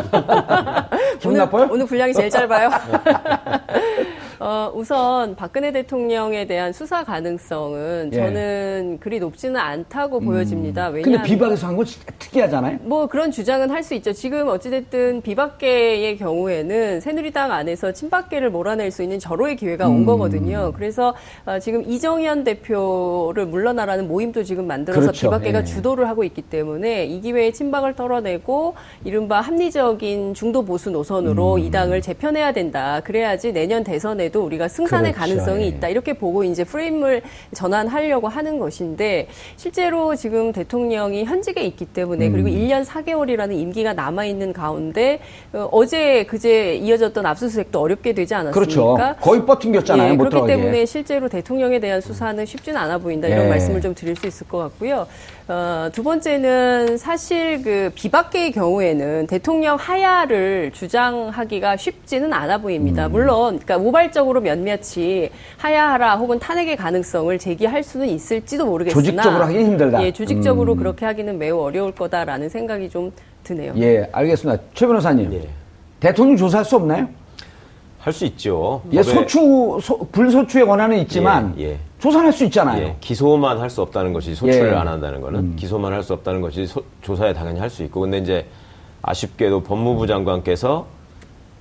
기분 오늘, 나빠요? 오늘 분량이 제일 짧아요. 어, 우선 박근혜 대통령에 대한 수사 가능성은 예. 저는 그리 높지는 않다고 보여집니다. 근데 왜냐하면 비박에서 한 건 특이하잖아요. 뭐 그런 주장은 할 수 있죠. 지금 어찌됐든 비박계의 경우에는 새누리당 안에서 친박계를 몰아낼 수 있는 절호의 기회가 음. 온 거거든요. 그래서 어, 지금 이정현 대표를 물러나라는 모임도 지금 만들어서 그렇죠. 비박계가 예. 주도를 하고 있기 때문에 이 기회에 친박을 털어내고 이른바 합리적인 중도 보수 노선으로 이 당을 재편해야 된다. 그래야지 내년 대선에 도 우리가 승산의 그렇죠. 가능성이 예. 있다. 이렇게 보고 이제 프레임을 전환하려고 하는 것인데 실제로 지금 대통령이 현직에 있기 때문에 그리고 음. 1년 4개월이라는 임기가 남아 있는 가운데 어, 제 그제 이어졌던 압수수색도 어렵게 되지 않았습니까? 그렇죠. 거의 버팅겼잖아요. 예, 못 그렇기 들어가게. 때문에 실제로 대통령에 대한 수사는 쉽지는 않아 보인다 이런 예. 말씀을 좀 드릴 수 있을 것 같고요. 어, 두 번째는 사실 그 비박계의 경우에는 대통령 하야를 주장하기가 쉽지는 않아 음. 보입니다. 물론 그러니까 우발적으로 몇몇이 하야하라 혹은 탄핵의 가능성을 제기할 수는 있을지도 모르겠으나 조직적으로 하기 힘들다. 예, 조직적으로 음. 그렇게 하기는 매우 어려울 거다라는 생각이 좀 드네요. 예, 알겠습니다. 최 변호사님. 예. 대통령 조사할 수 없나요? 할 수 있죠. 예, 법에- 소추, 소- 불소추의 권한은 있지만 예, 예. 조사할 수 있잖아요. 예, 기소만 할 수 없다는 것이 소출을 예. 안 한다는 거는 기소만 할 수 없다는 것이 소- 조사에 당연히 할 수 있고 근데 이제 아쉽게도 법무부 장관께서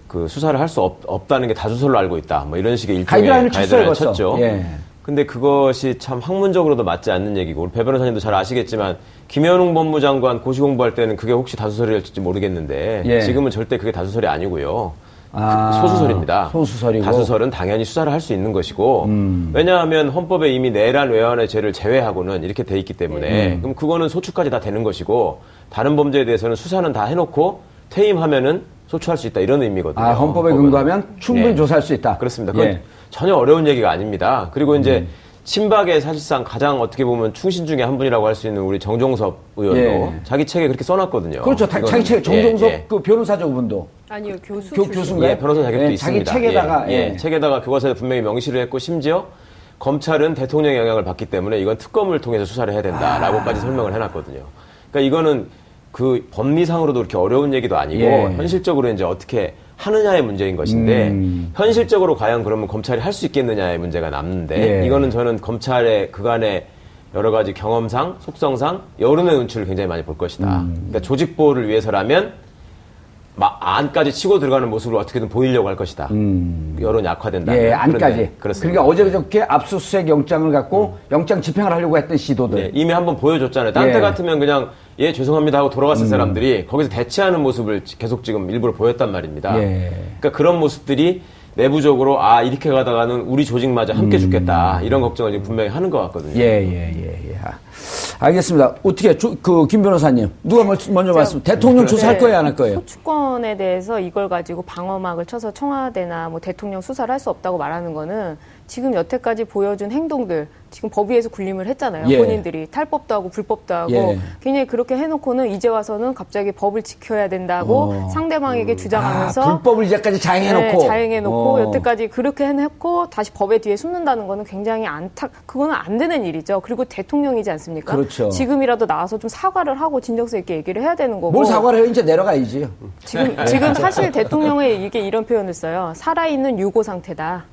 그 수사를 할 수 없다는 게 다수설로 알고 있다. 뭐 이런 식의 일종의 가이드라인을 가이드라인을 쳤죠. 예. 근데 그것이 참 학문적으로도 맞지 않는 얘기고 우리 배 변호사님도 잘 아시겠지만 김현웅 법무장관 고시 공부할 때는 그게 혹시 다수설이었을지 모르겠는데 예. 지금은 절대 그게 다수설이 아니고요. 아, 그 소수설입니다. 소수설이고. 음. 다수설은 당연히 수사를 할 수 있는 것이고 왜냐하면 헌법에 이미 내란 외환의 죄를 제외하고는 이렇게 돼 있기 음. 때문에 그럼 그거는 소추까지 다 되는 것이고 다른 범죄에 대해서는 수사는 다 해놓고 퇴임하면은 소추할 수 있다 이런 의미거든요. 아, 헌법에 헌법은. 근거하면 충분히 예. 조사할 수 있다. 그렇습니다. 그건 예. 전혀 어려운 얘기가 아닙니다. 그리고 이제 음. 친박의 사실상 가장 어떻게 보면 충신 중에 한 분이라고 할 수 있는 우리 정종섭 의원도 예. 자기 책에 그렇게 써놨거든요. 그렇죠. 다- 이거는- 자기 책, 정종섭 예, 예. 그 변호사죠, 그분도. 아니요 교수 교-. 교수인가요? 예, 변호사 자격도 예, 있습니다. 자기 책에다가, 예, 예. 예, 책에다가 교과서에 분명히 명시를 했고 심지어 검찰은 대통령 영향을 받기 때문에 이건 특검을 통해서 수사를 해야 된다라고까지 설명을 해놨거든요. 그러니까 이거는 그 법리상으로도 그렇게 어려운 얘기도 아니고 예. 현실적으로 이제 어떻게 하느냐의 문제인 것인데 음. 현실적으로 과연 그러면 검찰이 할 수 있겠느냐의 문제가 남는데 예. 이거는 저는 검찰의 그간의 여러 가지 경험상, 속성상 여론의 눈치를 굉장히 많이 볼 것이다. 음. 그러니까 조직 보호를 위해서라면 막 안까지 치고 들어가는 모습을 어떻게든 보이려고 할 것이다. 여론 약화된다. 음. 예, 안까지. 그렇습니다. 그러니까 어제 그저께 압수수색 영장을 갖고 영장 집행을 하려고 했던 시도들. 네, 이미 한번 보여줬잖아요. 딴때 예. 음. 같으면 그냥 예 죄송합니다 하고 돌아갔을 사람들이 거기서 대체하는 모습을 계속 지금 일부러 보였단 말입니다. 예. 그러니까 그런 모습들이 내부적으로 아 이렇게 가다가는 우리 조직마저 함께 죽겠다 이런 걱정을 지금 분명히 하는 것 같거든요. 음. 예, 예, 예, 예. 알겠습니다. 어떻게, 조- 그, 김 변호사님. 누가 먼저, 먼저 말씀, 대통령 조사할 네. 거예요, 안 할 거예요? 소추권에 대해서 이걸 가지고 방어막을 쳐서 청와대나 뭐 대통령 수사를 할 수 없다고 말하는 거는 지금 여태까지 보여준 행동들 지금 법 위에서 군림을 했잖아요. 예. 본인들이 탈법도 하고 불법도 하고 예. 굉장히 그렇게 해놓고는 이제 와서는 갑자기 법을 지켜야 된다고 어. 상대방에게 주장하면서 아, 불법을 이제까지 자행해놓고. 네, 자행해놓고 어. 여태까지 그렇게 해놓고 다시 법의 뒤에 숨는다는 거는 굉장히 안타 그거는 안 되는 일이죠. 그리고 대통령이지 않습니까? 그렇죠. 지금이라도 나와서 좀 사과를 하고 진정성 있게 얘기를 해야 되는 거고. 뭘 사과를 해요? 이제 내려가야지. 지금 지금 사실 대통령의 이게 이런 표현을 써요. 살아있는 유고 상태다.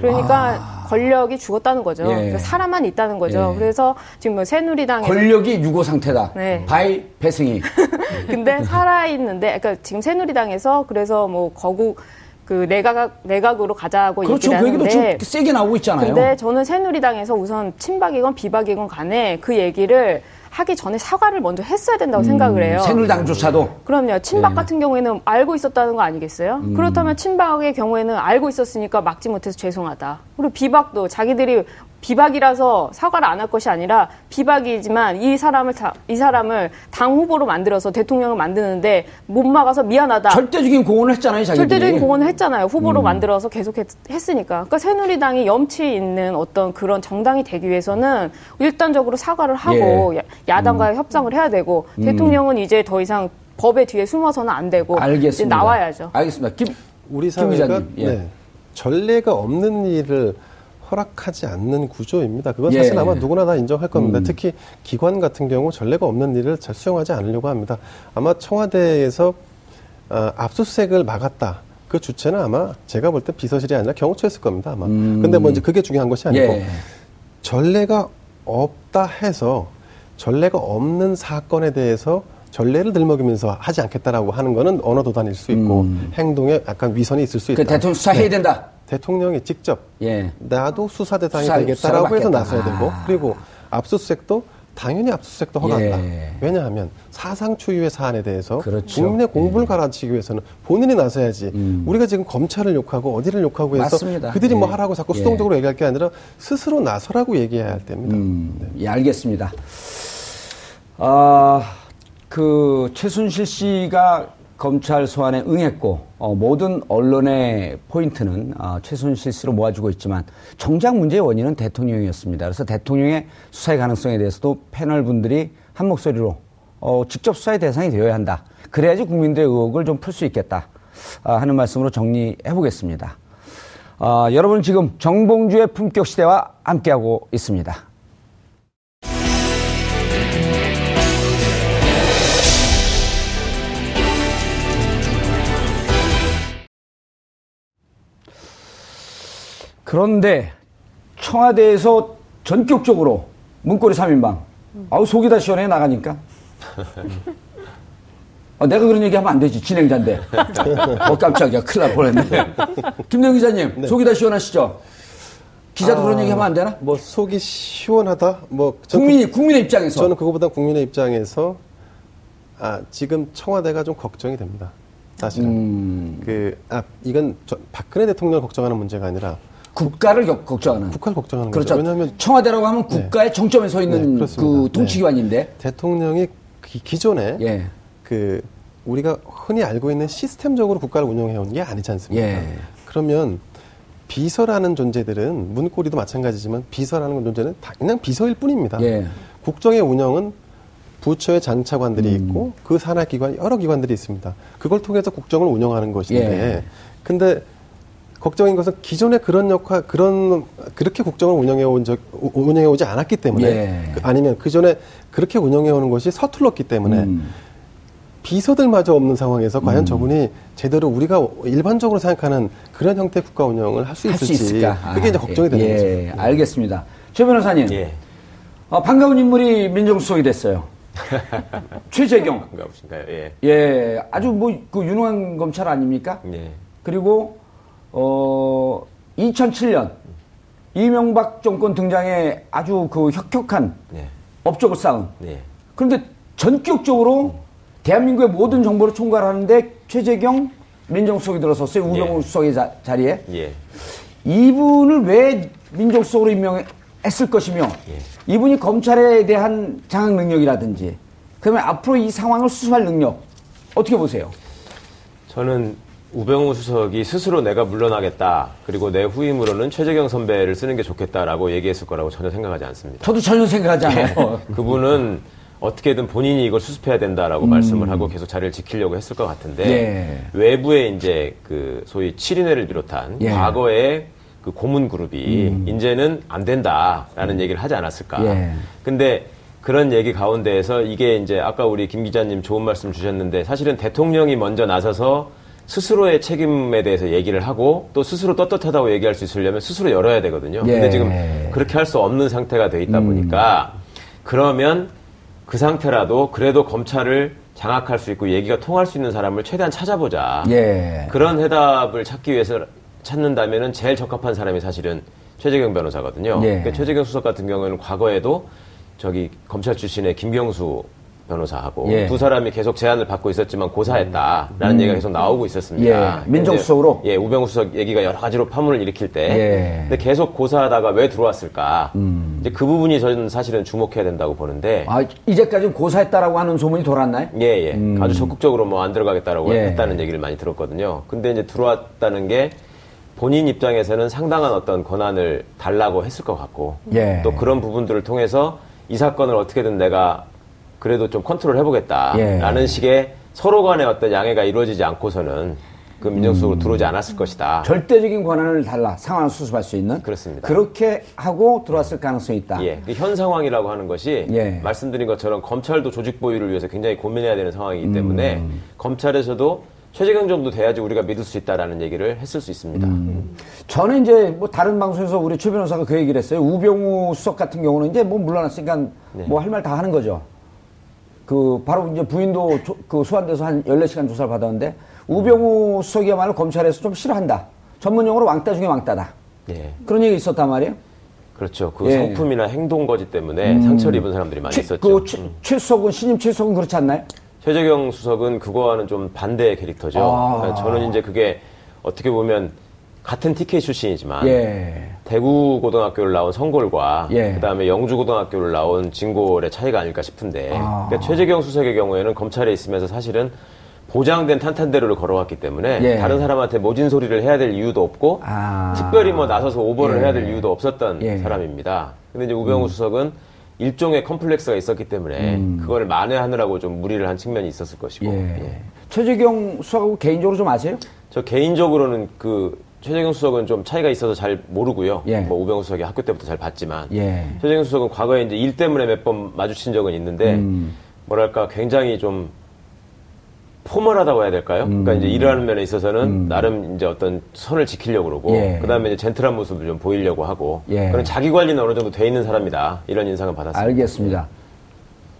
그러니까 권력이 죽었다는 거죠. 아. 예. 그러니까 사람만 있다는 거죠. 예. 그래서 지금 뭐 새누리당에 권력이 유고 상태다. 네. by 배승희. 근데 살아 있는데, 그러니까 지금 새누리당에서 그래서 뭐 거국 그 내각 내각으로 가자고 그렇죠. 얘기를 그 얘기도 하는데. 세게 나오고 있잖아요. 근데 저는 새누리당에서 우선 친박이건 비박이건 간에 그 얘기를 하기 전에 사과를 먼저 했어야 된다고 생각을 해요. 음, 새누리당조차도. 그럼요. 친박 예. 같은 경우에는 알고 있었다는 거 아니겠어요? 음. 그렇다면 친박의 경우에는 알고 있었으니까 막지 못해서 죄송하다. 그리고 비박도 자기들이 비박이라서 사과를 안 할 것이 아니라 비박이지만 이 사람을 다, 이 사람을 당 후보로 만들어서 대통령을 만드는데 못 막아서 미안하다. 절대적인 공헌을 했잖아요, 자기들이. 절대적인 공헌을 했잖아요. 후보로 음. 만들어서 계속 했, 으니까 그러니까 새누리당이 염치 있는 어떤 그런 정당이 되기 위해서는 일단적으로 사과를 하고 예. 야, 당과의 협상을 해야 되고 음. 대통령은 이제 더 이상 법의 뒤에 숨어서는 안 되고 이제 알겠습니다. 나와야죠. 알겠습니다. 김, 우리 김 사회가 기자님. 예. 네, 전례가 없는 일을 허락하지 않는 구조입니다. 그건 예. 사실 아마 누구나 다 인정할 겁니다. 음. 특히 기관 같은 경우 전례가 없는 일을 잘 수용하지 않으려고 합니다. 아마 청와대에서 아, 압수수색을 막았다. 그 주체는 아마 제가 볼 때 비서실이 아니라 경호처였을 겁니다. 아마. 음. 근데 뭐 이제 그게 중요한 것이 아니고 예. 전례가 없다 해서 전례가 없는 사건에 대해서 전례를 들먹이면서 하지 않겠다라고 하는 거는 언어 도단일 수 있고 음. 행동에 약간 위선이 있을 수 있다. 그 대통령 수사해야 네. 된다. 대통령이 직접 예. 나도 수사 대상이 수사- 되겠다라고 해서. 나서야 되고 아. 그리고 압수수색도 당연히 압수수색도 허가한다. 예. 왜냐하면 사상 초유의 사안에 대해서 그렇죠. 국민의 공분을 가라앉히기 위해서는 본인이 나서야지. 음. 우리가 지금 검찰을 욕하고 어디를 욕하고 해서 맞습니다. 그들이 뭐 예. 하라고 자꾸 예. 수동적으로 얘기할 게 아니라 스스로 나서라고 얘기해야 할 때입니다. 음, 예, 알겠습니다. 아, 그 최순실 씨가 검찰 소환에 응했고 어, 모든 언론의 포인트는 어, 최순실 씨로 모아주고 있지만 정작 문제의 원인은 대통령이었습니다. 그래서 대통령의 수사의 가능성에 대해서도 패널 분들이 한 목소리로 어, 직접 수사의 대상이 되어야 한다. 그래야지 국민들의 의혹을 좀 풀 수 있겠다 아, 하는 말씀으로 정리해 보겠습니다. 아, 여러분 지금 정봉주의 품격 시대와 함께하고 있습니다. 그런데 청와대에서 전격적으로 문고리 3인방. 아우 속이 다 시원해 나가니까. 아, 내가 그런 얘기 하면 안 되지 진행자인데. 어 깜짝이야 큰일 날 뻔했네. 김명 기자님 속이 다 시원하시죠? 기자도 그런 얘기 하면 안 되나? 뭐 속이 시원하다. 뭐전 그- 국민이 국민의 입장에서 저는 그거보다 국민의 입장에서 아, 지금 청와대가 좀 걱정이 됩니다. 사실은 음, 그 아, 이건 저, 박근혜 대통령을 걱정하는 문제가 아니라 국가를 겨- 걱정하는. 국가를 걱정하는 그렇죠. 거죠. 왜냐하면 청와대라고 하면 국가의 정점에 서 있는 네. 그 통치기관인데. 대통령이 기, 기존에 예. 그 우리가 흔히 알고 있는 시스템적으로 국가를 운영해 온 게 아니지 않습니까? 예. 그러면 비서라는 존재들은 문고리도 마찬가지지만 비서라는 존재는 다 그냥 비서일 뿐입니다. 예. 국정의 운영은 부처의 장차관들이 음. 있고 그 산하 기관 여러 기관들이 있습니다. 그걸 통해서 국정을 운영하는 것인데 예. 근데 걱정인 것은 기존에 그런 역할 그런 그렇게 국정을 운영해 온 적 운영해 오지 않았기 때문에 예. 그- 아니면 그 전에 그렇게 운영해 오는 것이 서툴렀기 때문에 음. 비서들마저 없는 상황에서 과연 저분이 제대로 우리가 일반적으로 생각하는 그런 형태 의 국가 운영을 할 수 있을지 있을까? 그게 이제 아, 걱정이 되는 예, 거죠. 알겠습니다. 최 변호사님. 예. 어, 반가운 인물이 민정수석이 됐어요. 최재경. 반가우신가요? 예. 예, 아주 뭐 그 유능한 검찰 아닙니까? 예. 그리고 어 2007년 이명박 정권 등장에 아주 그 혁혁한 예. 업적을 쌓은. 예. 그런데 전격적으로 대한민국의 모든 정보를 총괄하는데 최재경 민정수석이 들어섰어요. 우병우 예. 수석의 자, 자리에. 예. 이분을 왜 민정수석으로 임명했을 것이며 예. 이분이 검찰에 대한 장악 능력이라든지 그러면 앞으로 이 상황을 수습할 능력 어떻게 보세요? 저는 우병우 수석이 스스로 내가 물러나겠다. 그리고 내 후임으로는 최재경 선배를 쓰는 게 좋겠다라고 얘기했을 거라고 전혀 생각하지 않습니다. 저도 전혀 생각하지 않아요. 그분은 어떻게든 본인이 이걸 수습해야 된다라고 말씀을 하고 계속 자리를 지키려고 했을 것 같은데 음. 예. 외부에 이제 그 소위 7인회를 비롯한 예. 음. 과거의 그 고문 그룹이 이제는 안 된다라는 얘기를 하지 않았을까. 예. 근데 그런 얘기 가운데에서 이게 이제 아까 우리 김 기자님 좋은 말씀 주셨는데 사실은 대통령이 먼저 나서서 스스로의 책임에 대해서 얘기를 하고 또 스스로 떳떳하다고 얘기할 수 있으려면 스스로 열어야 되거든요. 예. 근데 지금 그렇게 할 수 없는 상태가 돼 있다 보니까 그러면 그 상태라도 그래도 검찰을 장악할 수 있고 얘기가 통할 수 있는 사람을 최대한 찾아보자. 예. 그런 해답을 찾기 위해서 찾는다면은 제일 적합한 사람이 사실은 최재경 변호사거든요. 예. 그러니까 최재경 수석 같은 경우에는 과거에도 저기 검찰 출신의 김경수 변호사하고 예. 두 사람이 계속 제안을 받고 있었지만 고사했다라는 얘기가 계속 나오고 있었습니다. 예, 민정수석으로? 예, 우병우 수석 얘기가 여러 가지로 파문을 일으킬 때 예. 근데 계속 고사하다가 왜 들어왔을까? 음. 이제 그 부분이 저는 사실은 주목해야 된다고 보는데 아, 이제까지 고사했다라고 하는 소문이 돌았나요? 예, 예. 아주 적극적으로 뭐 안 들어가겠다라고 음. 예. 했다는 얘기를 많이 들었거든요. 근데 이제 들어왔다는 게 본인 입장에서는 상당한 어떤 권한을 달라고 했을 것 같고 예. 또 그런 부분들을 통해서 이 사건을 어떻게든 내가 그래도 좀 컨트롤 해보겠다라는 예. 식의 서로 간의 어떤 양해가 이루어지지 않고서는 그 음. 민정수석으로 들어오지 않았을 것이다. 절대적인 권한을 달라 상황을 수습할 수 있는 그렇습니다. 그렇게 하고 들어왔을 가능성이 있다. 예, 그현 상황이라고 하는 것이 예. 말씀드린 것처럼 검찰도 조직 보유를 위해서 굉장히 고민해야 되는 상황이기 때문에 음. 검찰에서도 최재경 정도 돼야지 우리가 믿을 수 있다라는 얘기를 했을 수 있습니다. 음. 저는 이제 뭐 다른 방송에서 우리 최 변호사가 그 얘기를 했어요. 우병우 수석 같은 경우는 이제 뭐 물러났으니까 네. 뭐할 말 다 하는 거죠. 그 바로 이제 부인도 조- 그 소환돼서 한 14시간 조사를 받았는데 우병우 수석이야말로 검찰에서 좀 싫어한다. 전문용어로 왕따 중에 왕따다. 예, 그런 얘기 있었단 말이에요. 그렇죠. 그 예. 성품이나 행동 거지 때문에 상처를 입은 사람들이 많이 최, 있었죠. 그 최, 음. 최 수석은 신임 최 수석은 그렇지 않나요? 최재경 수석은 그거와는 좀 반대의 캐릭터죠. 아. 그러니까 저는 이제 그게 어떻게 보면 같은 TK 출신이지만 예. 대구 고등학교를 나온 성골과 예. 그다음에 영주 고등학교를 나온 진골의 차이가 아닐까 싶은데 아. 그러니까 최재경 수석의 경우에는 검찰에 있으면서 사실은 보장된 탄탄대로를 걸어왔기 때문에 예. 다른 사람한테 모진 소리를 해야 될 이유도 없고 아. 특별히 뭐 나서서 오버를 예. 해야 될 이유도 없었던 예. 사람입니다. 근데 이제 우병우 수석은 일종의 컴플렉스가 있었기 때문에 그걸 만회하느라고 좀 무리를 한 측면이 있었을 것이고 예. 예. 최재경 수석하고 개인적으로 좀 아세요? 저 개인적으로는 그 최재경 수석은 좀 차이가 있어서 잘 모르고요. 예. 뭐 우병우 수석이 학교 때부터 잘 봤지만 예. 최재경 수석은 과거에 이제 일 때문에 몇 번 마주친 적은 있는데 음. 뭐랄까 굉장히 좀 포멀하다고 해야 될까요? 그러니까 음. 이제 일하는 면에 있어서는 나름 이제 어떤 선을 지키려고 그러고 예. 그다음에 이제 젠틀한 모습을 좀 보이려고 하고 예. 그런 자기 관리는 어느 정도 돼 있는 사람이다 이런 인상을 받았습니다. 알겠습니다.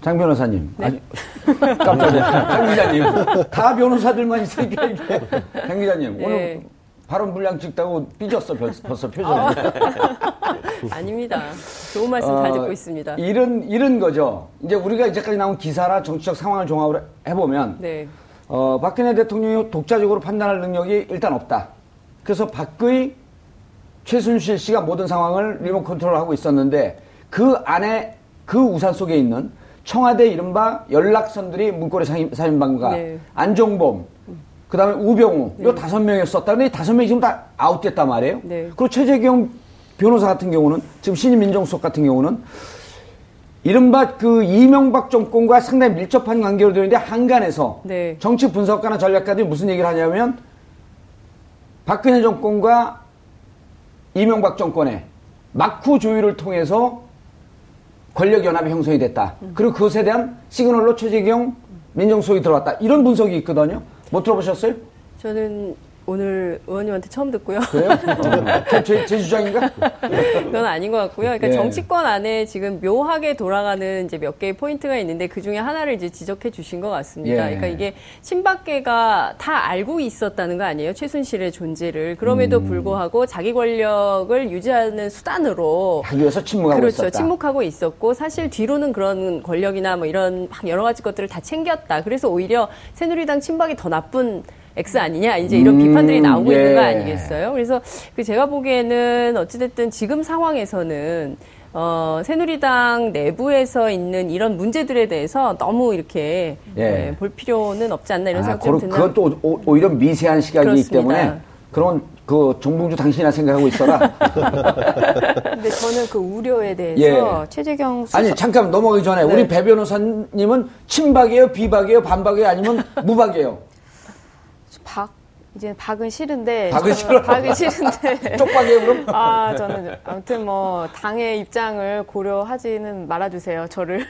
장 변호사님. 아니, 깜짝이야. 장 기자님. 다 변호사들만 있으니까 이게. 장 기자님. 오늘 네. 발언 분량 찍다고 삐졌어, 벌써, 표정이. 아닙니다. 좋은 말씀 잘 듣고 있습니다. 이런, 이런 거죠. 이제 우리가 이제까지 나온 기사나 정치적 상황을 종합을 해보면, 네. 어, 박근혜 대통령이 독자적으로 판단할 능력이 일단 없다. 그래서 박의 최순실 씨가 모든 상황을 리모컨 컨트롤하고 있었는데 그 안에 그 우산 속에 있는 청와대 이른바 연락선들이 문고리 사임- 사임방과 네. 안종범 그 다음에 우병우 요 다섯 명이었었다. 근데 이 다섯 명이 지금 다 아웃됐단 말이에요. 네. 그리고 최재경 변호사 같은 경우는 지금 신임 민정수석 같은 경우는 이른바 그 이명박 정권과 상당히 밀접한 관계로 되어 있는데 한간에서 네. 정치 분석가나 전략가들이 무슨 얘기를 하냐면 박근혜 정권과 이명박 정권의 막후 조율을 통해서 권력 연합이 형성이 됐다. 그리고 그것에 대한 시그널로 최재경 민정수석이 들어왔다. 이런 분석이 있거든요. 못 들어보셨어요? 저는 오늘 의원님한테 처음 듣고요. 그래요? 어, 제, 제, 제 주장인가? 그건 아닌 것 같고요. 그러니까 예. 정치권 안에 지금 묘하게 돌아가는 이제 몇 개의 포인트가 있는데 그 중에 하나를 이제 지적해 주신 것 같습니다. 예. 그러니까 이게 친박계가 다 알고 있었다는 거 아니에요? 최순실의 존재를. 그럼에도 음. 불구하고 자기 권력을 유지하는 수단으로 하기 위해서 침묵하고 그렇죠. 있었다. 침묵하고 있었고 사실 뒤로는 그런 권력이나 뭐 이런 막 여러 가지 것들을 다 챙겼다. 그래서 오히려 새누리당 친박이 더 나쁜 X 아니냐 이제 이런 음, 비판들이 나오고 예. 있는 거 아니겠어요? 그래서 그 제가 보기에는 어찌됐든 지금 상황에서는 어, 새누리당 내부에서 있는 이런 문제들에 대해서 너무 이렇게 예. 네, 볼 필요는 없지 않나 이런 아, 생각이 좀 그런, 드는. 그건 또 오- 오히려 미세한 시각이기. 때문에 그런 그 정봉주 당신이나 생각하고 있어라. 근데 저는 그 우려에 대해서 예. 최재경 수석 아니 잠깐 넘어가기 전에 네. 우리 배 변호사님은 친박이에요, 비박이에요, 반박이에요, 아니면 무박이에요? 박 이제 박은 싫은데 박은 싫어요? 박은 싫은데 쪽박이에요 그럼? 아 저는 아무튼 뭐 당의 입장을 고려하지는 말아주세요 저를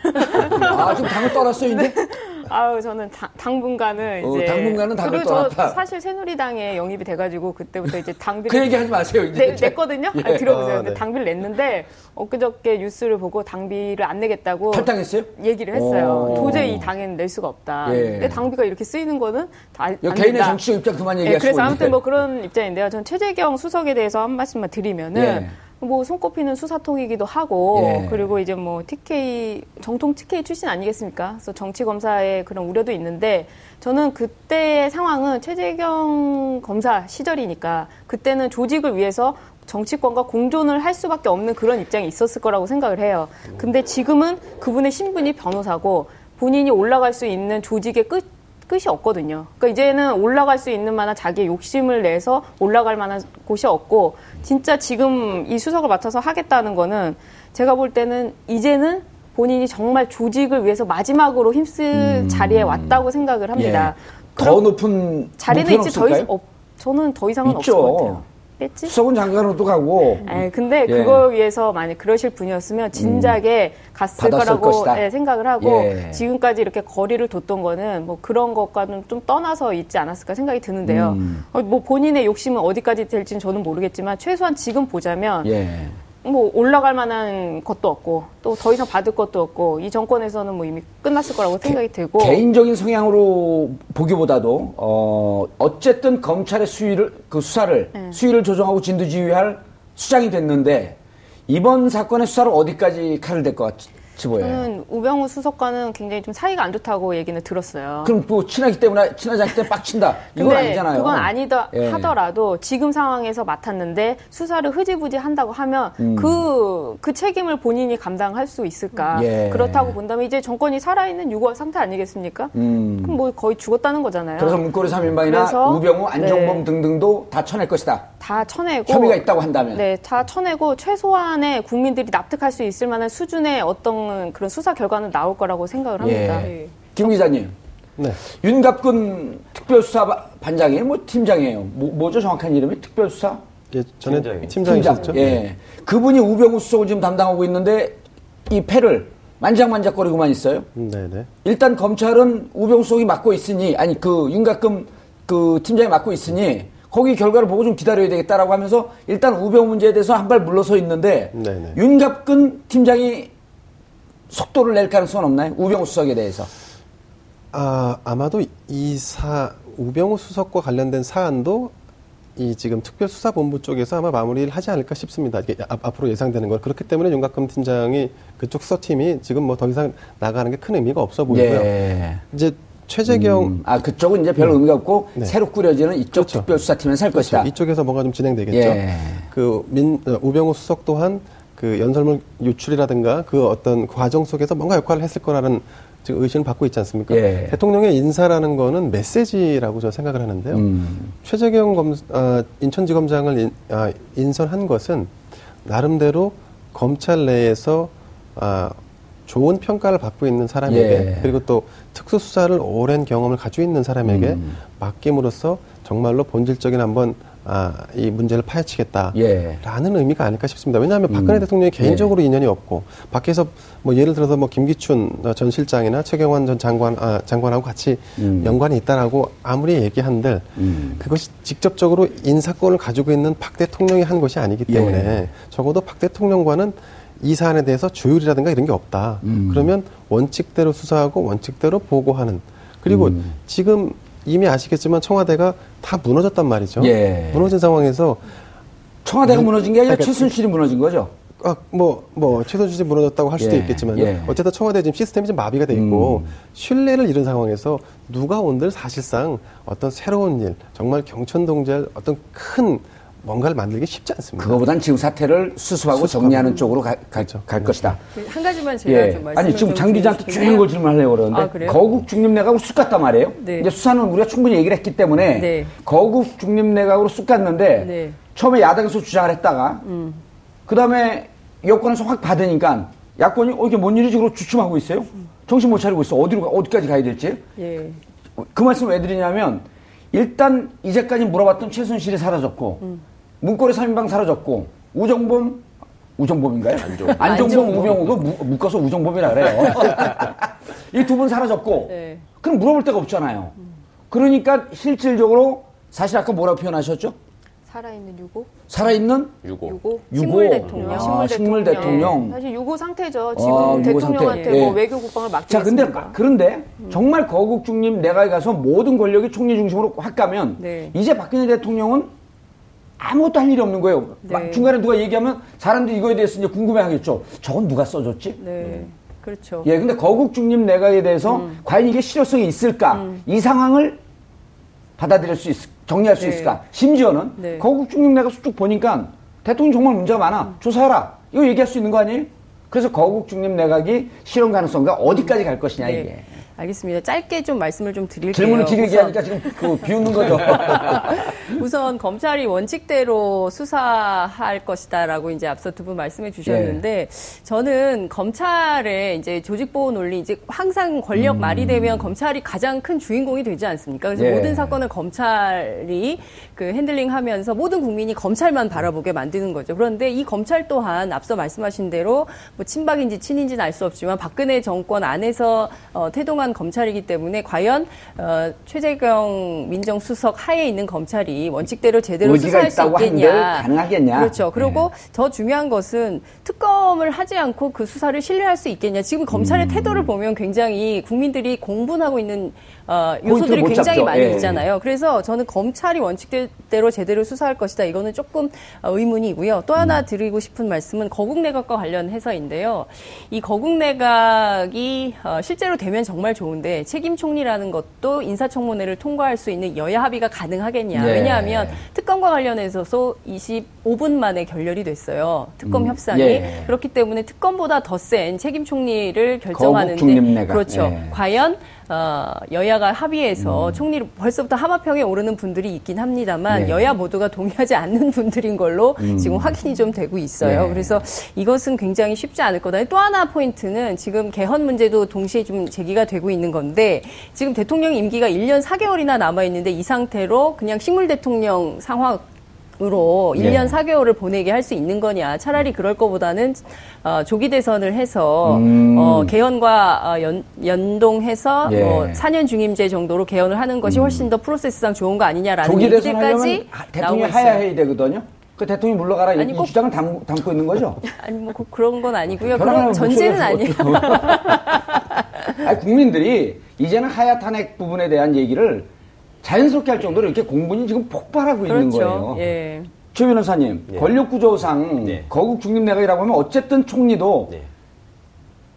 아 지금 당을 떠났어요 이제? 아우 저는 당, 당분간은 어, 이제 당분간은 당을 그리고 저 떠났다. 사실 새누리당에 영입이 돼가지고 그때부터 이제 당비를 그 얘기 하지 마세요 이제. 내, 냈거든요. 예. 아니, 들어보세요. 아, 네. 당비를 냈는데 엊그저께 뉴스를 보고 당비를 안 내겠다고 탈당했어요? 얘기를 했어요. 오. 도저히 이 당에는 낼 수가 없다. 예. 근데 당비가 이렇게 쓰이는 거는 다 안, 개인의 된다. 정치적 입장 그만 예, 얘기하시고 그래서 아무튼. 뭐 그런 입장인데요. 전 최재경 수석에 대해서 한 말씀만 드리면은 예. 뭐 손꼽히는 수사통이기도 하고 예. 그리고 이제 뭐 TK 정통 TK 출신 아니겠습니까? 그래서 정치 검사의 그런 우려도 있는데 저는 그때의 상황은 최재경 검사 시절이니까 그때는 조직을 위해서 정치권과 공존을 할 수밖에 없는 그런 입장이 있었을 거라고 생각을 해요. 근데 지금은 그분의 신분이 변호사고 본인이 올라갈 수 있는 조직의 끝 끝이 없거든요. 그러니까 이제는 올라갈 수 있는 만한 자기의 욕심을 내서 올라갈 만한 곳이 없고 진짜 지금 이 수석을 맡아서 하겠다는 거는 제가 볼 때는 이제는 본인이 정말 조직을 위해서 마지막으로 힘쓸 자리에 왔다고 생각을 합니다. 예. 더 높은 자리는 있지 더 이상? 없, 저는 더 이상은 있죠. 없을 것 같아요. 뺐지? 수석은 장관으로도 가고 에 근데 예. 그거 위해서 만약 그러실 분이었으면 진작에 갔을 받았을 거라고. 예, 생각을 하고 예. 지금까지 이렇게 거리를 뒀던 거는 뭐 그런 것과는 좀 떠나서 있지 않았을까 생각이 드는데요. 음. 어, 뭐 본인의 욕심은 어디까지 될지는 저는 모르겠지만 최소한 지금 보자면 예. 뭐 올라갈 만한 것도 없고 또 더 이상 받을 것도 없고 이 정권에서는 뭐 이미 끝났을 거라고 생각이 들고 개인적인 성향으로 보기보다도 어 어쨌든 검찰의 수위를 그 수사를 네. 수위를 조정하고 진두지휘할 수장이 됐는데 이번 사건의 수사를 어디까지 칼을 댈 것 같 이 보여요. 저는 우병우 수석과는 굉장히 좀 사이가 안 좋다고 얘기는 들었어요. 그럼 뭐 친하기 때문에 친하지 않기 때문에 빡친다. 이건 아니잖아요. 그건 아니다 예. 하더라도 지금 상황에서 맡았는데 수사를 흐지부지 한다고 하면 그, 그 책임을 본인이 감당할 수 있을까? 음. 예. 그렇다고 본다면 이제 정권이 살아있는 유고 상태 아니겠습니까? 음. 그럼 뭐 거의 죽었다는 거잖아요. 그래서 문고리 3인방이나 그래서, 우병우, 안정범 네. 등등도 다 쳐낼 것이다. 다 쳐내고 혐의가 있다고 한다면. 네, 다 쳐내고 최소한의 국민들이 납득할 수 있을 만한 수준의 어떤 그런 수사 결과는 나올 거라고 생각을 합니다. 예. 김 기자님. 네. 윤갑근 특별수사반장이에요? 뭐 팀장이에요? 뭐, 죠 정확한 이름이? 특별수사? 예, 전에 팀장이. 팀장이셨죠? 예. 그분이 우병우 수석을 지금 담당하고 있는데 이 패를 만장만장거리고만 있어요. 네네. 일단 검찰은 우병우 수석이 맡고 있으니 아니 그 윤갑근 그 팀장이 맡고 있으니 거기 결과를 보고 좀 기다려야 되겠다라고 하면서 일단 우병우 문제에 대해서 한 발 물러서 있는데 네네. 윤갑근 팀장이 속도를 낼 가능성은 없나요? 우병우 수석에 대해서. 아, 아마도 이 사, 우병우 수석과 관련된 사안도 이 지금 특별수사본부 쪽에서 아마 마무리를 하지 않을까 싶습니다. 이게 앞- 앞으로 예상되는 걸. 그렇기 때문에 윤곽금 팀장이 그쪽 수사팀이 지금 뭐 더 이상 나가는 게 큰 의미가 없어 보이고요. 예. 이제 최재경 음, 아 그쪽은 이제 별 의미가 없고 네. 새로 꾸려지는 이쪽 그렇죠. 특별수사팀에서 할 것이다. 그렇죠. 이쪽에서 뭔가 좀 진행되겠죠. 예. 그 민, 어, 우병우 수석 또한 그 연설문 유출이라든가 그 어떤 과정 속에서 뭔가 역할을 했을 거라는 지금 의심을 받고 있지 않습니까? 예. 대통령의 인사라는 거는 메시지라고 저는 생각을 하는데요. 음. 최재경 검, 아, 인천지검장을 인, 아, 인선한 것은 나름대로 검찰 내에서 아, 좋은 평가를 받고 있는 사람에게 예. 그리고 또 특수수사를 오랜 경험을 가지고 있는 사람에게 음. 맡김으로써 정말로 본질적인 한번 아, 이 문제를 파헤치겠다라는 예. 의미가 아닐까 싶습니다. 왜냐하면 박근혜 음. 대통령이 개인적으로 예. 인연이 없고 밖에서 뭐 예를 들어서 뭐 김기춘 전 실장이나 최경환 전 장관 아, 장관하고 같이 음. 연관이 있다라고 아무리 얘기한들 음. 그것이 직접적으로 인사권을 가지고 있는 박 대통령이 한 것이 아니기 때문에 예. 적어도 박 대통령과는 이 사안에 대해서 조율이라든가 이런 게 없다. 음. 그러면 원칙대로 수사하고 원칙대로 보고하는 그리고 음. 지금 이미 아시겠지만 청와대가 다 무너졌단 말이죠. 예. 무너진 상황에서 청와대가 무너진 게 아니라 그러니까 최순실이 무너진 거죠. 아, 뭐, 뭐, 최선실이 무너졌다고 할 수도 예, 있겠지만요. 예. 어쨌든 청와대 지금 시스템이 좀 마비가 돼 있고, 음. 신뢰를 잃은 상황에서 누가 온들 사실상 어떤 새로운 일, 정말 경천동지할 어떤 큰 뭔가를 만들기 쉽지 않습니다. 그거보단 지금 사태를 수습하고 수습하고. 정리하는 쪽으로 가, 갈 그렇죠. 것이다. 한 가지만 제가 예. 좀 말씀을 아니 지금 좀장 기자한테 드리고 중요한 걸 질문하려고 그러는데 아, 그래요? 거국 중립 내각으로 쑥 갔단 말이에요. 네. 이제 수사는 우리가 충분히 얘기를 했기 때문에 네. 거국 중립 내각으로 쑥 갔는데 네. 음. 처음에 야당에서 주장을 했다가 그다음에 여권에서 확 받으니까 야권이 어 이게 뭔 일이지 그러고 주춤하고 있어요. 정신 못 차리고 있어. 어디로 가, 어디까지 가야 될지. 예. 그 말씀 왜 드리냐면 일단 이제까지 물어봤던 최순실이 사라졌고 음. 문고리 3인방 사라졌고 우정범 우정범인가요? 안정범, 안정범. 우병우도 무- 묶어서 우정범이라 그래요. 이 두 분 사라졌고 네. 그럼 물어볼 데가 없잖아요. 그러니까 실질적으로 사실 아까 뭐라고 표현하셨죠? 살아있는 유고? 살아있는 유고. 유고? 식물 대통령. 아, 식물 대통령. 사실 유고 상태죠. 지금 아, 대통령한테 상태. 뭐 예. 외교 국방을 자, 맡기겠습니까? 근데 그런데 정말 거국 중립 내각에 가서 모든 권력이 총리 중심으로 확 가면 네. 이제 박근혜 대통령은 아무것도 할 일이 없는 거예요. 네. 막 중간에 누가 얘기하면 사람들이 이거에 대해서 이제 궁금해 하겠죠. 저건 누가 써줬지? 네. 그렇죠. 예, 근데 거국 중립 내각에 대해서 음. 과연 이게 실효성이 있을까? 이 상황을 받아들일 수 있, 정리할 수 네. 있을까? 심지어는 네. 거국 중립 내각 쭉 보니까 대통령 정말 문제가 많아. 조사해라. 이거 얘기할 수 있는 거 아니에요? 그래서 거국 중립 내각이 실현 가능성과 어디까지 갈 것이냐 이게. 네. 알겠습니다. 짧게 좀 말씀을 좀 드릴게요. 질문을 길게 우선- 하니까 지금 그 비웃는 거죠. 우선 검찰이 원칙대로 수사할 것이다라고 이제 앞서 두 분 말씀해 주셨는데 저는 검찰의 이제 조직보호 논리 이제 항상 권력 말이 되면 검찰이 가장 큰 주인공이 되지 않습니까? 그래서 음. 예. 모든 사건을 검찰이 그 핸들링하면서 모든 국민이 검찰만 바라보게 만드는 거죠. 그런데 이 검찰 또한 앞서 말씀하신 대로 뭐 친박인지 친인지는 알 수 없지만 박근혜 정권 안에서 어, 태동한 검찰이기 때문에 과연 어, 최재경 민정수석 하에 있는 검찰이 원칙대로 제대로 수사할 수 있겠냐. 가능하겠냐. 그렇죠. 그리고 네. 더 중요한 것은 특검을 하지 않고 그 수사를 신뢰할 수 있겠냐. 지금 검찰의 음. 태도를 보면 굉장히 국민들이 공분하고 있는 어, 요소들이 못 굉장히 잡죠. 많이 예. 있잖아요. 그래서 저는 검찰이 원칙대로 제대로 수사할 것이다. 이거는 조금 어, 의문이고요. 또 하나 음. 드리고 싶은 말씀은 거국 내각과 관련해서인데요. 이 거국 내각이 어, 실제로 되면 정말 좋은데 책임 총리라는 것도 인사청문회를 통과할 수 있는 여야 합의가 가능하겠냐. 예. 왜냐하면 특검과 관련해서도 25분 만에 결렬이 됐어요. 특검 협상이. 예. 그렇기 때문에 특검보다 더 센 책임 총리를 결정하는데. 그렇죠. 예. 과연 어, 여야가 합의해서 총리를 벌써부터 하마평에 오르는 분들이 있긴 합니다만 네. 여야 모두가 동의하지 않는 분들인 걸로 지금 확인이 좀 되고 있어요. 네. 그래서 이것은 굉장히 쉽지 않을 거다. 또 하나 포인트는 지금 개헌 문제도 동시에 좀 제기가 되고 있는 건데 지금 대통령 임기가 1년 4개월이나 남아 있는데 이 상태로 그냥 식물 대통령 상황 으로 네. 1년 4개월을 보내게 할 수 있는 거냐. 차라리 그럴 거보다는 어, 조기 대선을 해서 음. 어, 개헌과 어, 연, 연동해서 예. 음. 뭐 4년 중임제 정도로 개헌을 하는 것이 훨씬 더 프로세스상 좋은 거 아니냐라는 조기 대선 얘기들까지 대통령이. 하야해야 되거든요. 그 대통령이 물러가라 아니, 이 꼭- 주장을 담, 담고 있는 거죠. 아니 뭐 그- 그런 건 아니고요. 그런 전제는 아니에요. 아니, 국민들이 이제는 하야 탄핵 부분에 대한 얘기를 자연스럽게 할 정도로 이렇게 공분이 지금 폭발하고 있는 그렇죠. 거예요. 예. 최 변호사님, 예. 권력 구조상 예. 거국 중립내각이라고 하면 어쨌든 총리도 네.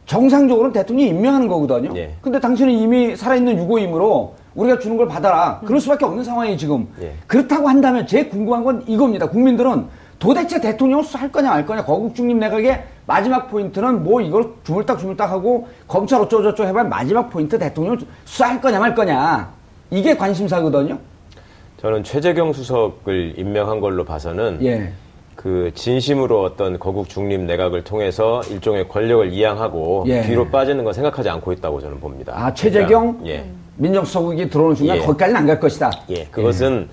정상적으로는 대통령이 임명하는 거거든요. 예. 근데 당신은 이미 살아있는 유고임으로 우리가 주는 걸 받아라. 그럴 수밖에 없는 상황이 지금. 예. 그렇다고 한다면 제일 궁금한 건 이겁니다. 국민들은 도대체 대통령을 수할 거냐 말 거냐 거국 중립 내각의 마지막 포인트는 뭐 이걸 주물딱 주물딱 하고 검찰 어쩌고저쩌고 해봐야 마지막 포인트 대통령을 수할 거냐 말 거냐 이게 관심사거든요. 저는 최재경 수석을 임명한 걸로 봐서는 예. 그 진심으로 어떤 거국 중립 내각을 통해서 일종의 권력을 이양하고 예. 뒤로 빠지는 건 생각하지 않고 있다고 저는 봅니다. 아 최재경 그러니까, 예. 민정수석이 들어오는 순간 예. 거기까지는 안 갈 것이다. 예, 그것은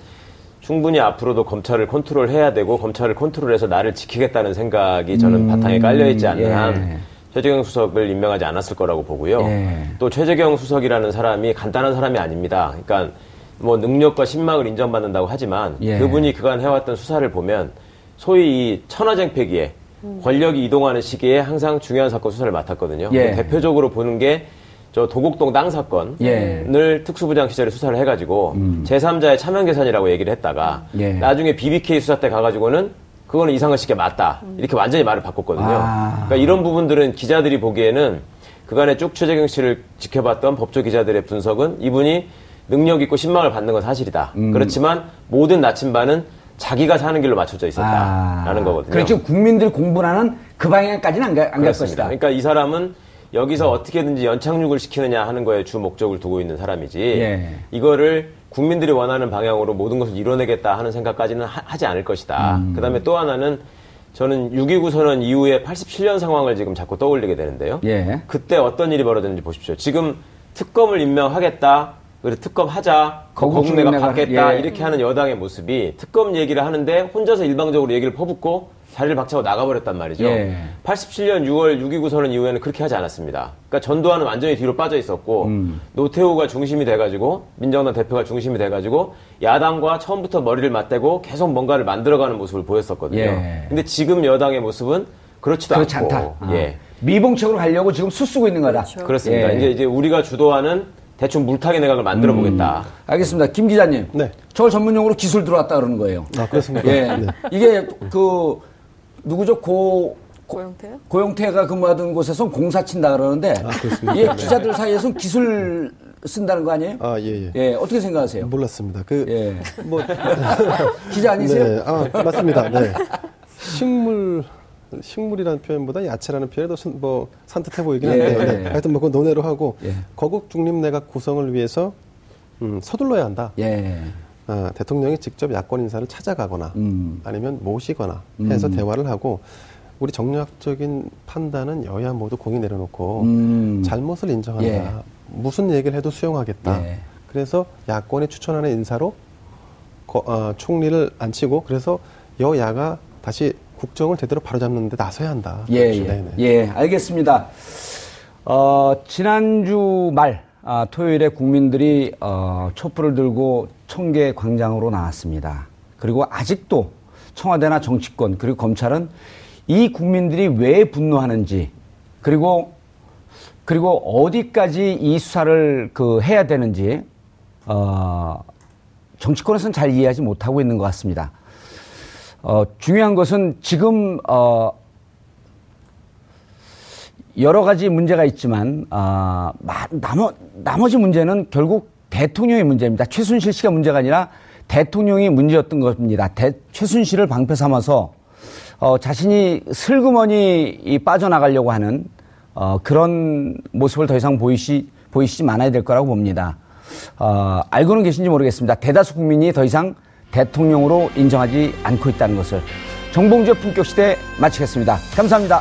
충분히 앞으로도 검찰을 컨트롤해야 되고 검찰을 컨트롤해서 나를 지키겠다는 생각이 저는 바탕에 깔려 있지 않는 예. 한 최재경 수석을 임명하지 않았을 거라고 보고요. 예. 또 최재경 수석이라는 사람이 간단한 사람이 아닙니다. 그러니까 뭐 능력과 신망을 인정받는다고 하지만 예. 그분이 그간 해왔던 수사를 보면 소위 이 천하쟁패기에 권력이 이동하는 시기에 항상 중요한 사건 수사를 맡았거든요. 예. 대표적으로 보는 게 저 도곡동 땅 사건을 예. 특수부장 시절에 수사를 해가지고 제3자의 차명 계산이라고 얘기를 했다가 예. 나중에 BBK 수사 때 가가지고는 그거는 이상을 씨게 맞다 이렇게 완전히 말을 바꿨거든요. 아. 그러니까 이런 부분들은 기자들이 보기에는 그간에 쭉 최재경 씨를 지켜봤던 법조 기자들의 분석은 이분이 능력 있고 신망을 받는 건 사실이다. 음. 그렇지만 모든 나침반은 자기가 사는 길로 맞춰져 있었다라는 거거든요. 그렇죠. 국민들 공분하는 그 방향까지는 안갈 그렇습니다. 것이다. 그러니까 이 사람은 여기서 어떻게든지 연착륙을 시키느냐 하는 거에 주 목적을 두고 있는 사람이지 예. 이거를 국민들이 원하는 방향으로 모든 것을 이뤄내겠다 하는 생각까지는 하, 지 않을 것이다. 음. 그 다음에 또 하나는 저는 6.29 선언 이후에 87년 상황을 지금 자꾸 떠올리게 되는데요. 예. 그때 어떤 일이 벌어졌는지 보십시오. 지금 특검을 임명하겠다. 그리고 특검 하자. 거국 내가 받겠다. 예. 이렇게 하는 여당의 모습이 특검 얘기를 하는데 혼자서 일방적으로 얘기를 퍼붓고 자리를 박차고 나가버렸단 말이죠. 예. 87년 6월 6.29 선언 이후에는 그렇게 하지 않았습니다. 그러니까 전두환은 완전히 뒤로 빠져 있었고 노태우가 중심이 돼가지고 민정당 대표가 중심이 돼가지고 야당과 처음부터 머리를 맞대고 계속 뭔가를 만들어가는 모습을 보였었거든요. 예. 근데 지금 여당의 모습은 그렇지도 그렇지 않고 않다. 아. 예. 미봉책으로 가려고 지금 수쓰고 있는 거다. 그렇죠. 그렇습니다. 예. 이제 이제 우리가 주도하는 대충 물타기 내각을 만들어 보겠다. 알겠습니다. 김 기자님. 네. 저 전문용어로 기술 들어왔다 그러는 거예요. 아, 그렇습니까? 예. 네. 이게 그 누구죠? 고 고영태요? 고영태가 근무하던 곳에서 공사 친다 그러는데 아, 그렇습니까? 이게 기자들 사이에서 기술 쓴다는 거 아니에요? 아, 예, 예. 예, 어떻게 생각하세요? 몰랐습니다. 그, 예. 뭐, 기자 아니세요? 네, 아, 맞습니다. 네. 식물, 식물이라는 표현보다 야채라는 표현이 더 선- 뭐 산뜻해 보이긴 예, 한데, 예. 네. 하여튼 뭐 그건 논외로 하고, 예. 거국 중립 내각 구성을 위해서 음, 서둘러야 한다. 예. 아, 대통령이 직접 야권 인사를 찾아가거나 음. 아니면 모시거나 해서 대화를 하고 우리 정략적인 판단은 여야 모두 공이 내려놓고 음. 잘못을 인정한다. 예. 무슨 얘기를 해도 수용하겠다. 예. 그래서 야권이 추천하는 인사로 거- 어, 총리를 앉히고 그래서 여야가 다시 국정을 제대로 바로잡는 데 나서야 한다. 예, 그렇죠. 예. 네네. 예, 알겠습니다. 어, 지난주 말, 아, 토요일에 국민들이, 어, 촛불을 들고 청계 광장으로 나왔습니다. 그리고 아직도 청와대나 정치권, 그리고 검찰은 이 국민들이 왜 분노하는지, 그리고, 그리고 어디까지 이 수사를 그 해야 되는지, 어, 정치권에서는 잘 이해하지 못하고 있는 것 같습니다. 어, 중요한 것은 지금, 어, 여러 가지 문제가 있지만 아, 마- 나머, 나머지 문제는 결국 대통령의 문제입니다. 최순실 씨가 문제가 아니라 대통령이 문제였던 겁니다. 대- 최순실을 방패 삼아서 어, 자신이 슬그머니 이 빠져나가려고 하는 어, 그런 모습을 더 이상 보이시, 보이시지 말아야 될 거라고 봅니다. 어, 알고는 계신지 모르겠습니다. 대다수 국민이 더 이상 대통령으로 인정하지 않고 있다는 것을 정봉주의 품격 시대 마치겠습니다. 감사합니다.